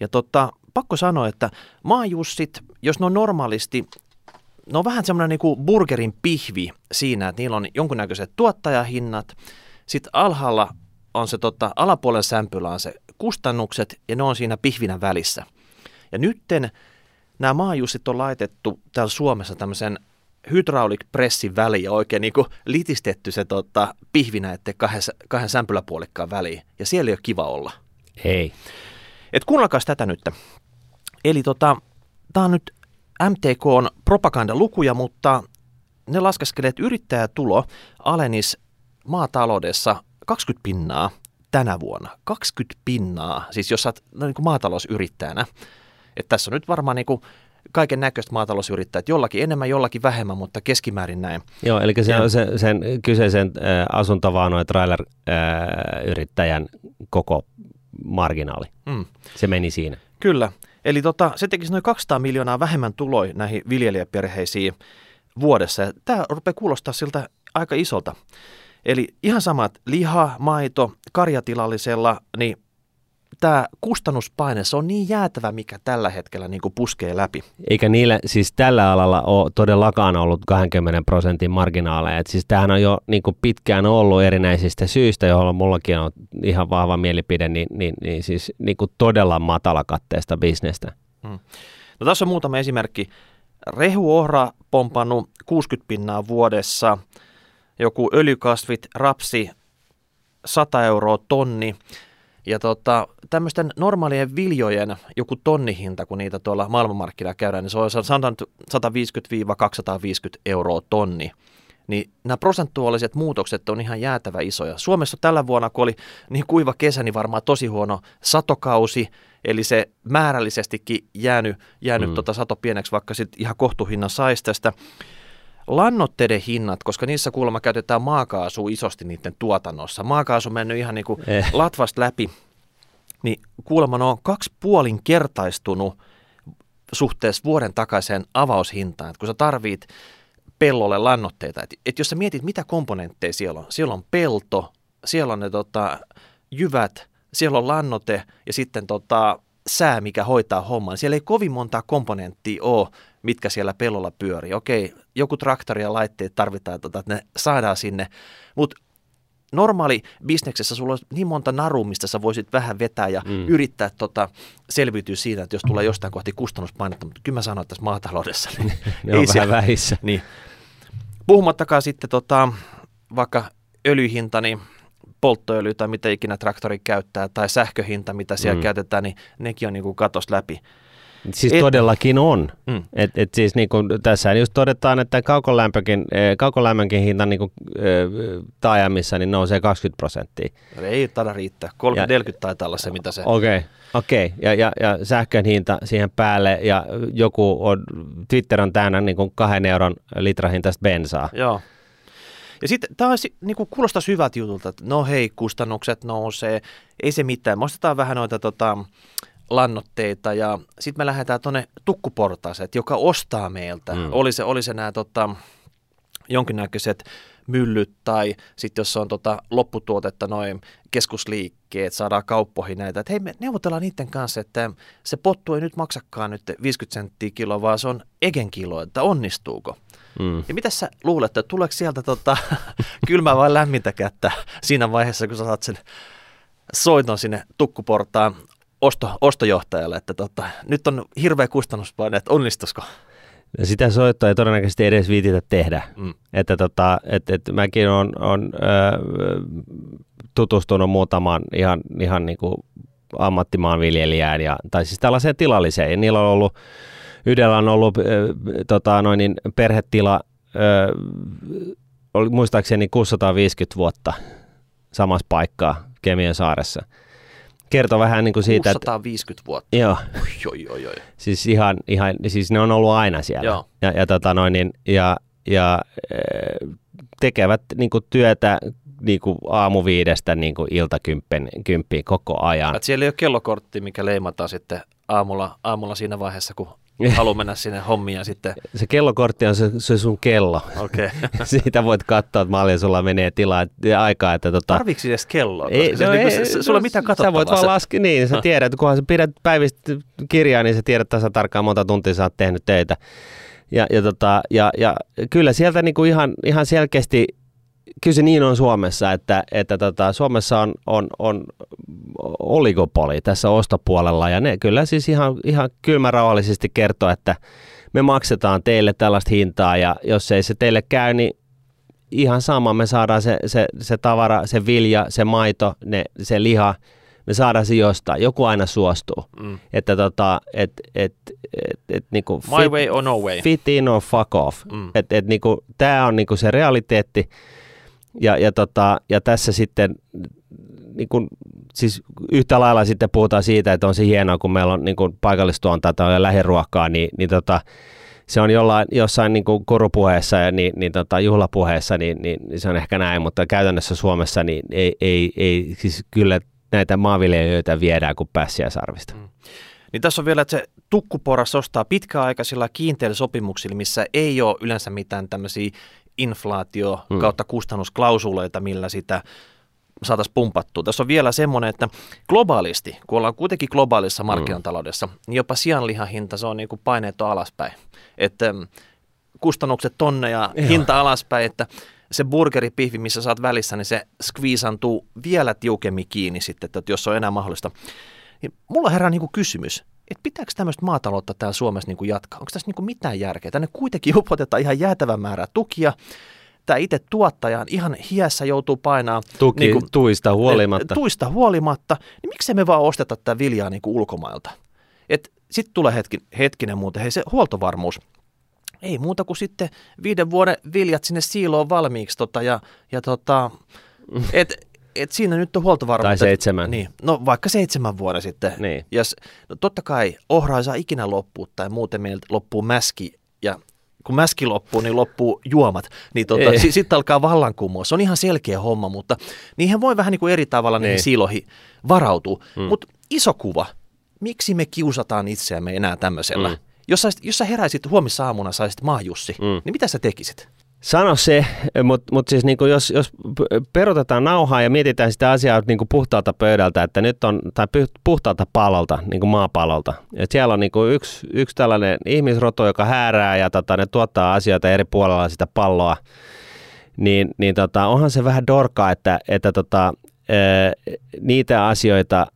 Ja tota, pakko sanoa, että maajussit, jos ne on normaalisti, ne on vähän semmoinen niin kuin burgerin pihvi siinä, että niillä on jonkunnäköiset tuottajahinnat, sitten alhaalla on se tota, alapuolen sämpylä on se kustannukset ja ne on siinä pihvinä välissä. Ja nytten nämä maajussit on laitettu täällä Suomessa tämmöisen hydraulic pressin väliin ja oikein niin kuin litistetty se tota, pihvinä, ettei kahden, kahden sämpyläpuolikkaan väliin. Ja siellä ei ole kiva olla. Ei. Et kuunnelkaa tätä nyt. Eli tota, tämä on nyt MTK on propagandalukuja, mutta ne laskeskelee, että yrittäjätulo alenis maataloudessa 20 pinnaa tänä vuonna. 20 pinnaa, siis jos sä oot no, niin kuin maatalousyrittäjänä. Että tässä on nyt varmaan niin kuin kaiken näköistä maatalousyrittäjät, jollakin enemmän, jollakin vähemmän, mutta keskimäärin näin. Joo, eli se on se, sen kyseisen äh, asuntovaano- ja trailer-yrittäjän äh, koko marginaali. Mm. Se meni siinä. Kyllä. Eli tota, se tekisi noin 200 miljoonaa vähemmän tuloja näihin viljelijäperheisiin vuodessa. Ja tämä rupeaa kuulostaa siltä aika isolta. Eli ihan samat liha, maito, karjatilallisella, niin tämä kustannuspaine, se on niin jäätävä, mikä tällä hetkellä niin kuin puskee läpi. Eikä niillä siis tällä alalla ole todellakaan ollut 20 prosentin marginaaleja. Et siis tämähän on jo niin kuin pitkään ollut erinäisistä syistä, joilla mullakin on ihan vahva mielipide, niin, niin, niin siis niin kuin todella matalakatteesta bisnestä. Hmm. No tässä on muutama esimerkki. Rehuohra pompannut 60 pinnaa vuodessa, joku öljykasvit, rapsi 100 euroa tonni, ja tota, tämmöisten normaalien viljojen joku tonnihinta, kun niitä tuolla maailmanmarkkinoilla käydään, niin se on 150-250 euroa tonni. Niin nämä prosentuaaliset muutokset on ihan jäätävä isoja. Suomessa tällä vuonna, kun oli niin kuiva kesä, niin varmaan tosi huono satokausi, eli se määrällisestikin jäänyt, jäänyt mm. tota sato pieneksi, vaikka sitten ihan kohtuhinnan saisi tästä lannoitteiden hinnat, koska niissä kuulemma käytetään maakaasua isosti niiden tuotannossa. Maakaasu on mennyt ihan niin kuin eh. latvasta läpi, niin kuulemma on kaksi puolin kertaistunut suhteessa vuoden takaiseen avaushintaan. Että kun sä tarvit pellolle lannoitteita, että et jos sä mietit, mitä komponentteja siellä on, siellä on pelto, siellä on ne tota, jyvät, siellä on lannote ja sitten tota, sää, mikä hoitaa homman. Siellä ei kovin monta komponenttia ole, mitkä siellä pellolla pyörii. Okei, joku traktori ja laitteet tarvitaan, tota, että ne saadaan sinne, mutta normaali bisneksessä sulla on niin monta narua, mistä sä voisit vähän vetää ja mm. yrittää tota, selviytyä siitä, että jos tulee jostain kohti kustannuspainetta, mutta kyllä mä sanoin, että tässä maataloudessa niin ne ei on siellä, vähän vähissä. Niin. Puhumattakaan sitten tota, vaikka öljyhinta, niin polttoöljy tai mitä ikinä traktori käyttää, tai sähköhinta, mitä siellä mm. käytetään, niin nekin on niin kuin katos läpi. Siis et, todellakin on. Mm. Et, et siis niin kuin tässä just todetaan, että kaukolämpökin, eh, kaukolämmönkin hinta niin kuin, äh, taajamissa niin nousee 20 prosenttia. Ei taida riittää. 30-40 taitaa olla se, mitä se... Okei, okay. okei. Okay. Ja, ja, ja sähkön hinta siihen päälle ja joku on, Twitter on täynnä niin kuin kahden euron litrahintaista bensaa. Joo. Ja sitten tämä niin kuin kuulostaisi hyvät jutulta, että no hei, kustannukset nousee, ei se mitään. Me ostetaan vähän noita tota, lannoitteita ja sitten me lähdetään tuonne tukkuportaaset, joka ostaa meiltä. Mm. Oli se, oli se nämä tota, jonkinnäköiset myllyt tai sitten jos on tota lopputuotetta noin keskusliikkeet, saadaan kauppoihin näitä, että hei me neuvotellaan niiden kanssa, että se pottu ei nyt maksakaan nyt 50 senttiä kilo, vaan se on egen kilo, että onnistuuko. Mm. Ja mitä sä luulet, että tuleeko sieltä tota, kylmää vai lämmintä kättä siinä vaiheessa, kun sä saat sen soiton sinne tukkuportaan osto, ostojohtajalle, että tota, nyt on hirveä kustannuspaine, että onnistuisiko? Sitä soittoa ei todennäköisesti edes viititä tehdä. Mm. Että tota, et, et mäkin olen on, tutustunut muutamaan ihan, ihan niin kuin ammattimaanviljelijään, ja, tai siis tällaiseen tilalliseen. Ja niillä on ollut, yhdellä on ollut äh, tota, noin niin perhetila, oli muistaakseni 650 vuotta samassa paikkaa Kemian saaressa kertoo vähän niin kuin siitä, 650 että, vuotta. Joo. Oi, oi, oi. Siis ihan, ihan, siis ne on ollut aina siellä. Joo. Ja, ja, tota noin, niin, ja, ja tekevät niin kuin työtä niin kuin aamuviidestä niin kuin iltakymppiin koko ajan. Et siellä ei ole kellokortti, mikä leimataan sitten aamulla, aamulla siinä vaiheessa, kun haluaa mennä sinne hommiin sitten... Se kellokortti on se, se sun kello. Okay. Siitä voit katsoa, että paljon sulla menee tilaa ja aikaa. Että tota... Tarviiko edes kelloa? Ei, no, niin, ei, se, sulla mitään katsottavaa. Sä voit vaan laskea, niin sä tiedät, kunhan sä pidät päivistä kirjaa, niin sä tiedät tasa tarkkaan monta tuntia sä oot tehnyt töitä. Ja, ja, tota, ja, ja kyllä sieltä niinku ihan, ihan selkeästi kyllä se niin on Suomessa, että, että tota, Suomessa on, on, on oligopoli tässä ostopuolella ja ne kyllä siis ihan, ihan kylmärauhallisesti kertoo, että me maksetaan teille tällaista hintaa ja jos ei se teille käy, niin ihan sama, me saadaan se, se, se tavara, se vilja, se maito, ne, se liha, me saadaan se jostain. Joku aina suostuu. Mm. Että tota, et, et, et, et, niinku My fit, way or no way. Fit in or fuck off. Mm. Et, et, niinku, Tämä on niinku se realiteetti Ja, ja, tota, ja tässä sitten niin kun, siis yhtä lailla sitten puhutaan siitä, että on se hienoa, kun meillä on niin paikallistuontaa ja lähiruokaa, niin, niin tota, se on jollain, jossain niin kuin korupuheessa ja niin, niin tota, juhlapuheessa, niin, niin, niin, se on ehkä näin, mutta käytännössä Suomessa niin ei, ei, ei siis kyllä näitä maanviljelijöitä viedään kuin pässiä sarvista. Mm. Niin tässä on vielä, että se tukkuporas ostaa pitkäaikaisilla kiinteillä sopimuksilla, missä ei ole yleensä mitään tämmöisiä inflaatio mm. kautta kustannusklausuleita, millä sitä saataisiin pumpattua. Tässä on vielä semmoinen, että globaalisti, kun ollaan kuitenkin globaalissa mm. markkinataloudessa, niin jopa sianlihan hinta, se on niin kuin paineet alaspäin. Että mm, kustannukset tonne ja Joo. hinta alaspäin, että se burgeripihvi, missä saat välissä, niin se skviisantuu vielä tiukemmin kiinni sitten, että jos on enää mahdollista. Niin mulla herää niin kuin kysymys, että pitääkö tämmöistä maataloutta täällä Suomessa niin kuin jatkaa? Onko tässä niin kuin mitään järkeä? Tänne kuitenkin upotetaan ihan jäätävän määrä tukia. Tämä itse tuottaja ihan hiessä joutuu painaa Tuki, niin kuin, tuista huolimatta. Tuista huolimatta. Niin miksei me vaan osteta tätä viljaa niin kuin ulkomailta? Sitten tulee hetki, hetkinen muuten, hei se huoltovarmuus. Ei muuta kuin sitten viiden vuoden viljat sinne siiloon valmiiksi tota, ja, ja tota, et, et siinä nyt on huoltovarmuutta. Tai seitsemän. Niin, no vaikka seitsemän vuoden sitten. Niin. Jos, no totta kai ohra ei saa ikinä loppua tai muuten meiltä loppuu mäski ja kun mäski loppuu, niin loppuu juomat. Niin tota, s- sitten alkaa vallankumous. Se on ihan selkeä homma, mutta niihin voi vähän niin kuin eri tavalla niin. niihin siiloihin varautua. Mm. Mutta iso kuva, miksi me kiusataan itseämme enää tämmöisellä? Mm. Jos sä, jos sä heräisit huomissa aamuna, saisit maajussi, mm. niin mitä sä tekisit? Sano se, mutta mut siis niinku jos, jos perutetaan nauhaa ja mietitään sitä asiaa niinku puhtaalta pöydältä, että nyt on, tai puhtaalta pallolta, niinku maapallolta. Et siellä on niinku yksi, yksi tällainen ihmisroto, joka häärää ja tota, ne tuottaa asioita eri puolella sitä palloa, niin, niin tota, onhan se vähän dorkaa, että, että tota, niitä asioita,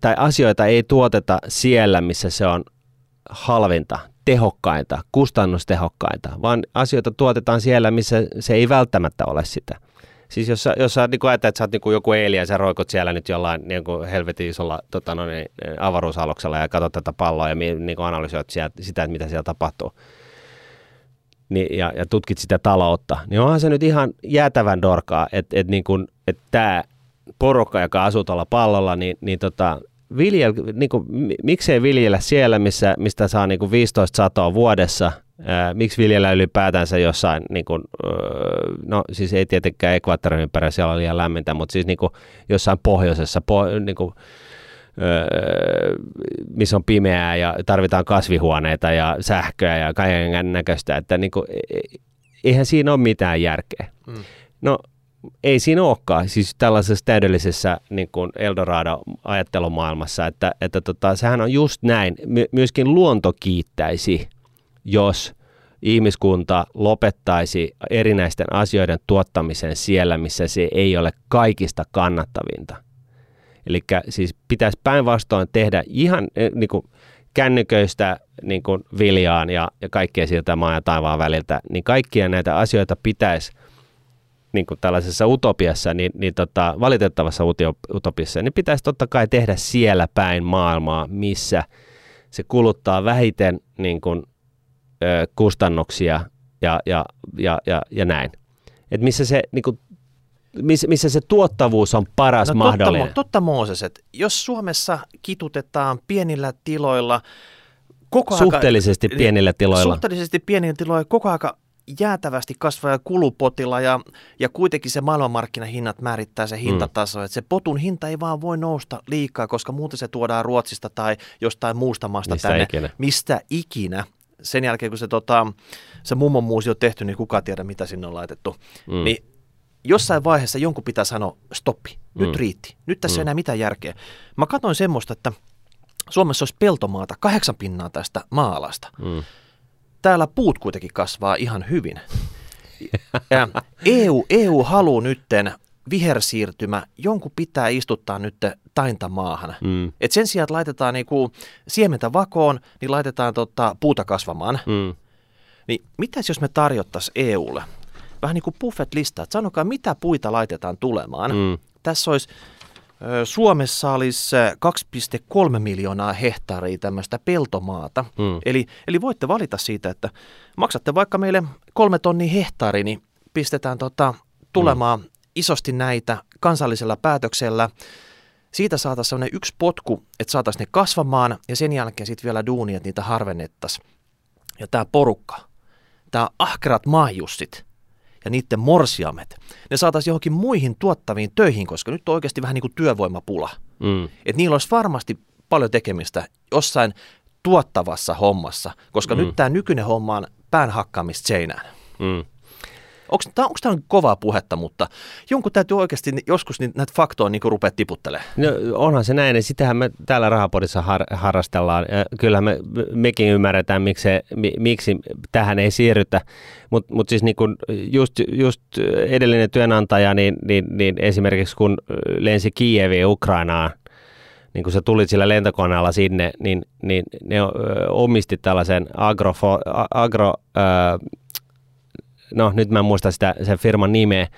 tai asioita ei tuoteta siellä, missä se on halvinta, tehokkainta, kustannustehokkainta, vaan asioita tuotetaan siellä, missä se ei välttämättä ole sitä. Siis jos jos sä niin ajattelet, että sä oot niin joku eili ja sä roikot siellä nyt jollain niin kuin helvetin isolla tota, no niin, avaruusaluksella ja katsot tätä palloa ja niin kuin analysoit sieltä, sitä, että mitä siellä tapahtuu niin, ja, ja tutkit sitä taloutta, niin onhan se nyt ihan jäätävän dorkaa, että et, niin et tämä porukka, joka asuu tuolla pallolla, niin, niin tota, viljel, niin kuin, miksei viljellä siellä, missä, mistä saa niin kuin 15 satoa vuodessa, miksi viljellä ylipäätänsä jossain, niin kuin, no siis ei tietenkään ekvaattorin ympärillä, siellä on liian lämmintä, mutta siis niin kuin, jossain pohjoisessa, po, niin kuin, missä on pimeää ja tarvitaan kasvihuoneita ja sähköä ja kaiken näköistä, että niin kuin, e, eihän siinä ole mitään järkeä. Hmm. No ei siinä olekaan, siis tällaisessa täydellisessä niin kuin Eldorado-ajattelumaailmassa, että, että tota, sehän on just näin. My- myöskin luonto kiittäisi, jos ihmiskunta lopettaisi erinäisten asioiden tuottamisen siellä, missä se ei ole kaikista kannattavinta. Eli siis pitäisi päinvastoin tehdä ihan eh, niin kuin kännyköistä niin kuin viljaan ja, ja kaikkea siltä maan ja taivaan väliltä, niin kaikkia näitä asioita pitäisi – niin kuin tällaisessa utopiassa, niin, niin tota, valitettavassa utopiassa, niin pitäisi totta kai tehdä siellä päin maailmaa, missä se kuluttaa vähiten niin kuin, ö, kustannuksia ja, ja, ja, ja, ja näin. Et missä se niin kuin, missä, missä se tuottavuus on paras no, mahdollinen. Totta, totta Mooses, että jos Suomessa kitutetaan pienillä tiloilla koko Suhteellisesti aika, pienillä tiloilla. Suhteellisesti pienillä tiloilla koko aika jäätävästi kasvaa kulupotilla ja, ja kuitenkin se maailmanmarkkinahinnat määrittää se hintataso. Mm. Että se potun hinta ei vaan voi nousta liikaa, koska muuten se tuodaan Ruotsista tai jostain muusta maasta mistä tänne. Ikinä. Mistä ikinä. Sen jälkeen kun se, tota, se mummon muusi on tehty, niin kuka tiedä mitä sinne on laitettu. Mm. Niin jossain vaiheessa jonkun pitää sanoa stoppi, nyt mm. riitti, nyt tässä mm. ei enää mitään järkeä. Mä katsoin semmoista, että Suomessa olisi peltomaata kahdeksan pinnaa tästä maalasta. Mm täällä puut kuitenkin kasvaa ihan hyvin. Ja EU, EU haluaa nytten vihersiirtymä, jonkun pitää istuttaa nyt tainta maahan. Mm. Et sen sijaan, että laitetaan niinku siementä vakoon, niin laitetaan tota puuta kasvamaan. Mm. Niin mitäs jos me tarjottaisiin EUlle vähän niin kuin buffet-lista, että sanokaa mitä puita laitetaan tulemaan. Mm. Tässä olisi Suomessa olisi 2,3 miljoonaa hehtaaria tämmöistä peltomaata. Mm. Eli, eli voitte valita siitä, että maksatte vaikka meille kolme tonnia hehtaari, niin pistetään tota tulemaan mm. isosti näitä kansallisella päätöksellä. Siitä saataisiin sellainen yksi potku, että saataisiin ne kasvamaan ja sen jälkeen sitten vielä duuni, että niitä harvennettaisiin. Ja tämä porukka, tämä ahkerat maajussit ja niiden morsiamet, ne saataisiin johonkin muihin tuottaviin töihin, koska nyt on oikeasti vähän niin kuin työvoimapula. Mm. Että niillä olisi varmasti paljon tekemistä jossain tuottavassa hommassa, koska mm. nyt tämä nykyinen homma on pään hakkaamista seinään. Mm. Onko tämä kovaa puhetta, mutta jonkun täytyy oikeasti joskus niin näitä faktoja niin rupea tiputtelemaan. No, onhan se näin, ja sitähän me täällä Rahapodissa har, harrastellaan. Kyllä me, mekin ymmärretään, miksi, miksi tähän ei siirrytä, mutta mut siis niin kun just, just edellinen työnantaja, niin, niin, niin esimerkiksi kun lensi Kieviin Ukrainaan, niin kun sä tulit sillä lentokoneella sinne, niin, niin ne omisti tällaisen agro, agro no nyt mä en muista sitä, sen firman nimeä,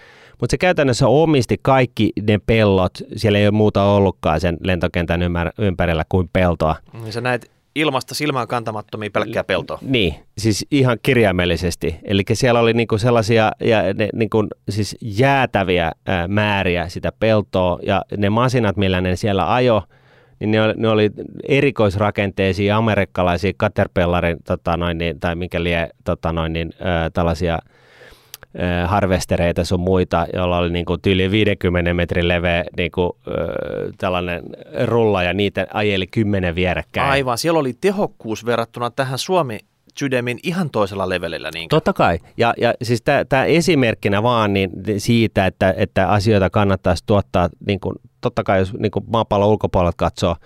mutta se käytännössä omisti kaikki ne pellot, siellä ei ole muuta ollutkaan sen lentokentän ympärillä kuin peltoa. Niin sä näet ilmasta silmään kantamattomia pelkkää peltoa. Niin, siis ihan kirjaimellisesti. Eli siellä oli niinku sellaisia ja ne, niinku, siis jäätäviä ää, määriä sitä peltoa ja ne masinat, millä ne siellä ajo, niin ne oli, ne oli erikoisrakenteisia amerikkalaisia Caterpillarin tota noin, niin, tai mikä lie tota noin, niin, ää, tällaisia – harvestereita sun muita, joilla oli niin kuin tyyli 50 metrin leveä niin kuin, tällainen rulla ja niitä ajeli kymmenen vierekkäin. Aivan, siellä oli tehokkuus verrattuna tähän Suomi sydämin ihan toisella levelillä. Niin Totta kai. Ja, ja siis tämä esimerkkinä vaan niin siitä, että, että asioita kannattaisi tuottaa, niin kuin, totta kai jos niin maapallon ulkopuolelta katsoo,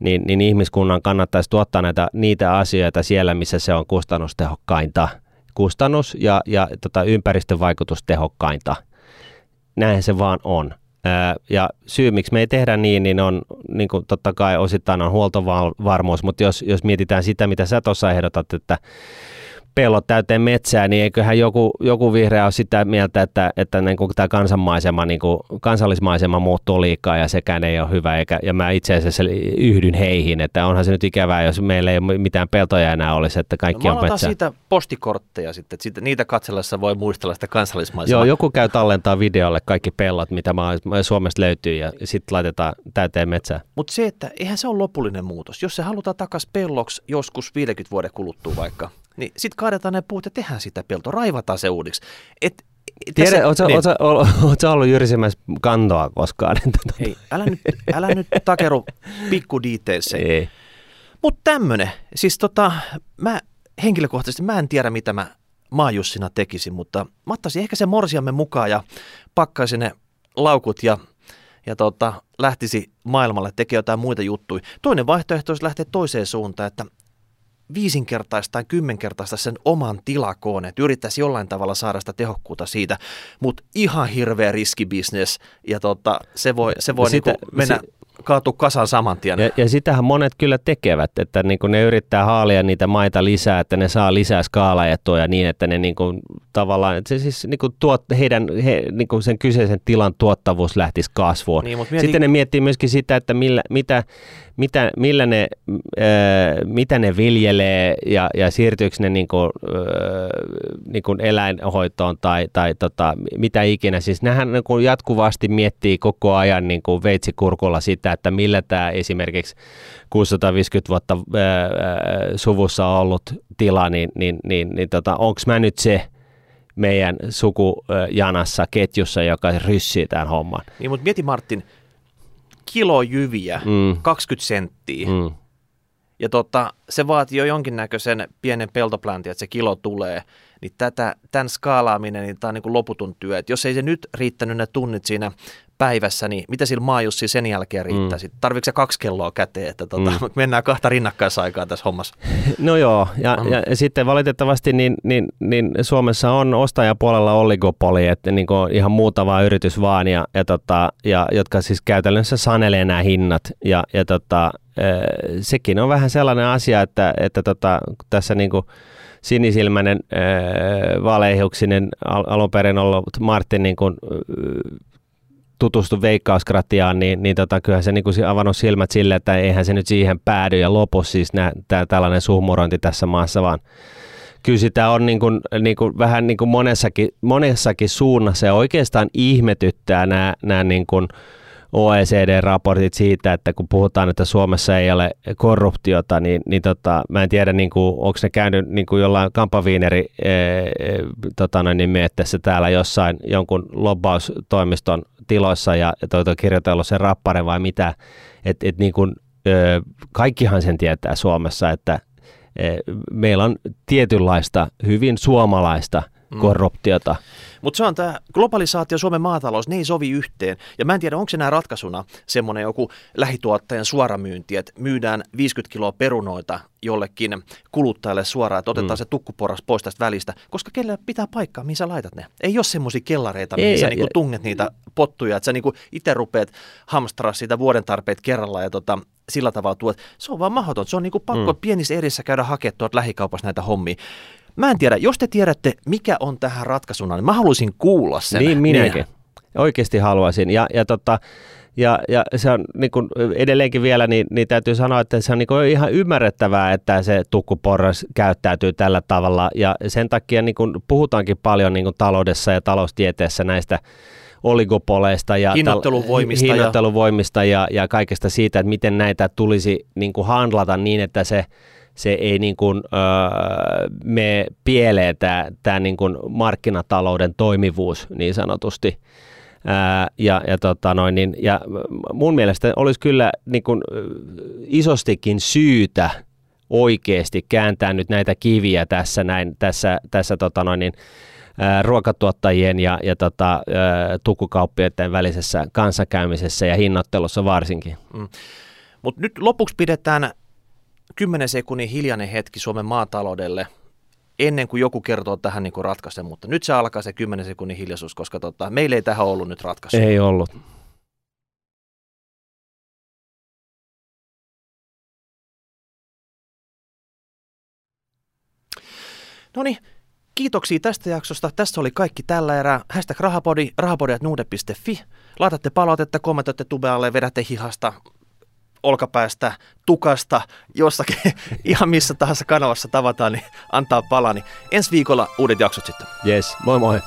niin, niin ihmiskunnan kannattaisi tuottaa näitä, niitä asioita siellä, missä se on kustannustehokkainta – kustannus- ja, ja tota, ympäristövaikutus tehokkainta. Näin se vaan on. Ja syy, miksi me ei tehdä niin, niin on niin kuin totta kai osittain on huoltovarmuus, mutta jos, jos mietitään sitä, mitä sä tuossa ehdotat, että pellot täyteen metsää, niin eiköhän joku, joku vihreä ole sitä mieltä, että, että niin kuin tämä kansanmaisema, niin kuin kansallismaisema muuttuu liikaa ja sekään ei ole hyvä. Eikä, ja mä itse asiassa yhdyn heihin, että onhan se nyt ikävää, jos meillä ei mitään peltoja enää olisi, että kaikki no, on metsää. siitä postikortteja sitten, että niitä katsellessa voi muistella sitä kansallismaisemaa. Joo, joku käy tallentaa videolle kaikki pellot, mitä Suomesta löytyy ja sitten laitetaan täyteen metsää. Mutta se, että eihän se ole lopullinen muutos. Jos se halutaan takaisin pelloksi joskus 50 vuoden kuluttua vaikka, niin sitten kaadetaan ne puut ja tehdään sitä peltoa, raivataan se uudiksi. Et, Tiedä, ootko niin. ollut jyrsimässä kantoa koskaan? Ei, älä nyt, älä nyt takeru pikku Ei. Mutta tämmönen, siis tota, mä henkilökohtaisesti mä en tiedä mitä mä maajussina tekisin, mutta mä ottaisin ehkä sen morsiamme mukaan ja pakkaisin ne laukut ja, ja tota, lähtisi maailmalle tekemään jotain muita juttuja. Toinen vaihtoehto olisi lähteä toiseen suuntaan, että viisinkertaista tai kymmenkertaista sen oman tilakoon, että yrittäisi jollain tavalla saada sitä tehokkuutta siitä, mutta ihan hirveä riskibisnes ja tota, se voi, se voi sitä, niinku mennä si- kaatu kasan saman tien. Ja, ja sitähän monet kyllä tekevät, että niin kuin ne yrittää haalia niitä maita lisää, että ne saa lisää skaalaetuja niin, että ne niin kuin, tavallaan, että se siis niin kuin tuot, heidän he, niin kuin sen kyseisen tilan tuottavuus lähtisi kasvuun. Niin, mieti... Sitten ne miettii myöskin sitä, että millä, mitä, mitä, millä ne, äh, mitä ne viljelee ja, ja siirtyykö ne niin kuin, äh, niin kuin eläinhoitoon tai, tai tota, mitä ikinä. Siis nehän niin kuin jatkuvasti miettii koko ajan niin kuin veitsikurkulla sitä, että millä tämä esimerkiksi 650 vuotta äh, suvussa ollut tila, niin, niin, niin, niin tota, onko mä nyt se meidän sukujanassa, ketjussa, joka ryssii tämän homman. Niin, mutta mieti Martin, kilo jyviä, mm. 20 senttiä. Mm. Ja tota, se vaatii jo jonkinnäköisen pienen peltoplantin, että se kilo tulee. Niin tätä, tämän skaalaaminen, niin tämä on niin kuin loputon työ. Et jos ei se nyt riittänyt ne tunnit siinä päivässä, niin mitä sillä maajussi sen jälkeen riittäisi? Mm. Tarvitsetko se kaksi kelloa käteen, että tota, mm. mennään kahta rinnakkaisaikaa tässä hommassa? No joo, ja, mm. ja sitten valitettavasti niin, niin, niin Suomessa on ostajapuolella oligopoli, että niin kuin ihan muutama yritys vaan, ja, ja, tota, ja, jotka siis käytännössä sanelee nämä hinnat, ja, ja tota, sekin on vähän sellainen asia, että, että tota, tässä niin kuin sinisilmäinen, valeihuksinen al- alun perin ollut Martin niin kuin, tutustu veikkauskratiaan, niin, niin tota, kyllähän se niin avannut silmät sille, että eihän se nyt siihen päädy. Ja lopu siis nää, tää, tällainen suhmurointi tässä maassa, vaan. Kyllä sitä on niin kuin, niin kuin, vähän niin kuin monessakin, monessakin suunnassa. Ja oikeastaan ihmetyttää nämä, nämä niin kuin OECD-raportit siitä, että kun puhutaan, että Suomessa ei ole korruptiota, niin, niin tota, mä en tiedä, niin kuin, onko ne käynyt niin kuin jollain kampaviineri e, tota noin, niin tässä täällä jossain jonkun lobbaustoimiston tiloissa ja toi, toi kirjoitellut sen rappare vai mitä, että et, niin kuin, kaikkihan sen tietää Suomessa, että meillä on tietynlaista hyvin suomalaista mm. korruptiota. Mutta se on tämä globalisaatio, Suomen maatalous, ne ei sovi yhteen. Ja mä en tiedä, onko se nämä ratkaisuna semmoinen joku lähituottajan suoramyynti, että myydään 50 kiloa perunoita jollekin kuluttajalle suoraan, että otetaan mm. se tukkuporras pois tästä välistä, koska kellä pitää paikkaa, mihin sä laitat ne. Ei ole semmoisia kellareita, mihin ei, sä ja, niinku tunget niitä pottuja, että sä niinku itse rupeat hamstraa siitä vuoden tarpeet kerralla ja tota, sillä tavalla tuot. Se on vaan mahdoton. Se on niinku pakko mm. pienissä erissä käydä hakemaan lähikaupassa näitä hommia. Mä en tiedä, jos te tiedätte, mikä on tähän ratkaisuna, niin mä haluaisin kuulla sen. Niin minäkin. Niin. Oikeasti haluaisin. Ja, ja, tota, ja, ja se on niin kuin edelleenkin vielä, niin, niin täytyy sanoa, että se on niin kuin ihan ymmärrettävää, että se tukkuporras käyttäytyy tällä tavalla. Ja sen takia niin kuin puhutaankin paljon niin kuin taloudessa ja taloustieteessä näistä oligopoleista ja hinnoitteluvoimista, hinnoitteluvoimista ja, ja kaikesta siitä, että miten näitä tulisi niin kuin handlata niin, että se – se ei niin kuin, öö, me pieleen tämä, tämä niin kuin markkinatalouden toimivuus niin sanotusti. Ää, ja, ja, tota noin, niin, ja mun mielestä olisi kyllä niin kuin, isostikin syytä oikeasti kääntää nyt näitä kiviä tässä, näin, tässä, tässä tota noin, niin, ää, ruokatuottajien ja, ja tota, ää, tukukauppioiden välisessä kanssakäymisessä ja hinnoittelussa varsinkin. Mm. Mutta nyt lopuksi pidetään 10 sekunnin hiljainen hetki Suomen maataloudelle ennen kuin joku kertoo tähän niin ratkaisun, mutta nyt se alkaa se 10 sekunnin hiljaisuus, koska tota, meillä ei tähän ollut nyt ratkaisu. Ei ollut. No niin, kiitoksia tästä jaksosta. Tässä oli kaikki tällä erää. Hashtag rahapodi, rahapodi.nuude.fi. Laitatte palautetta, kommentoitte tubealle, vedätte hihasta, olkapäästä, tukasta, jossakin ihan missä tahansa kanavassa tavataan, niin antaa palaa. Niin ensi viikolla uudet jaksot sitten. Yes, moi moi.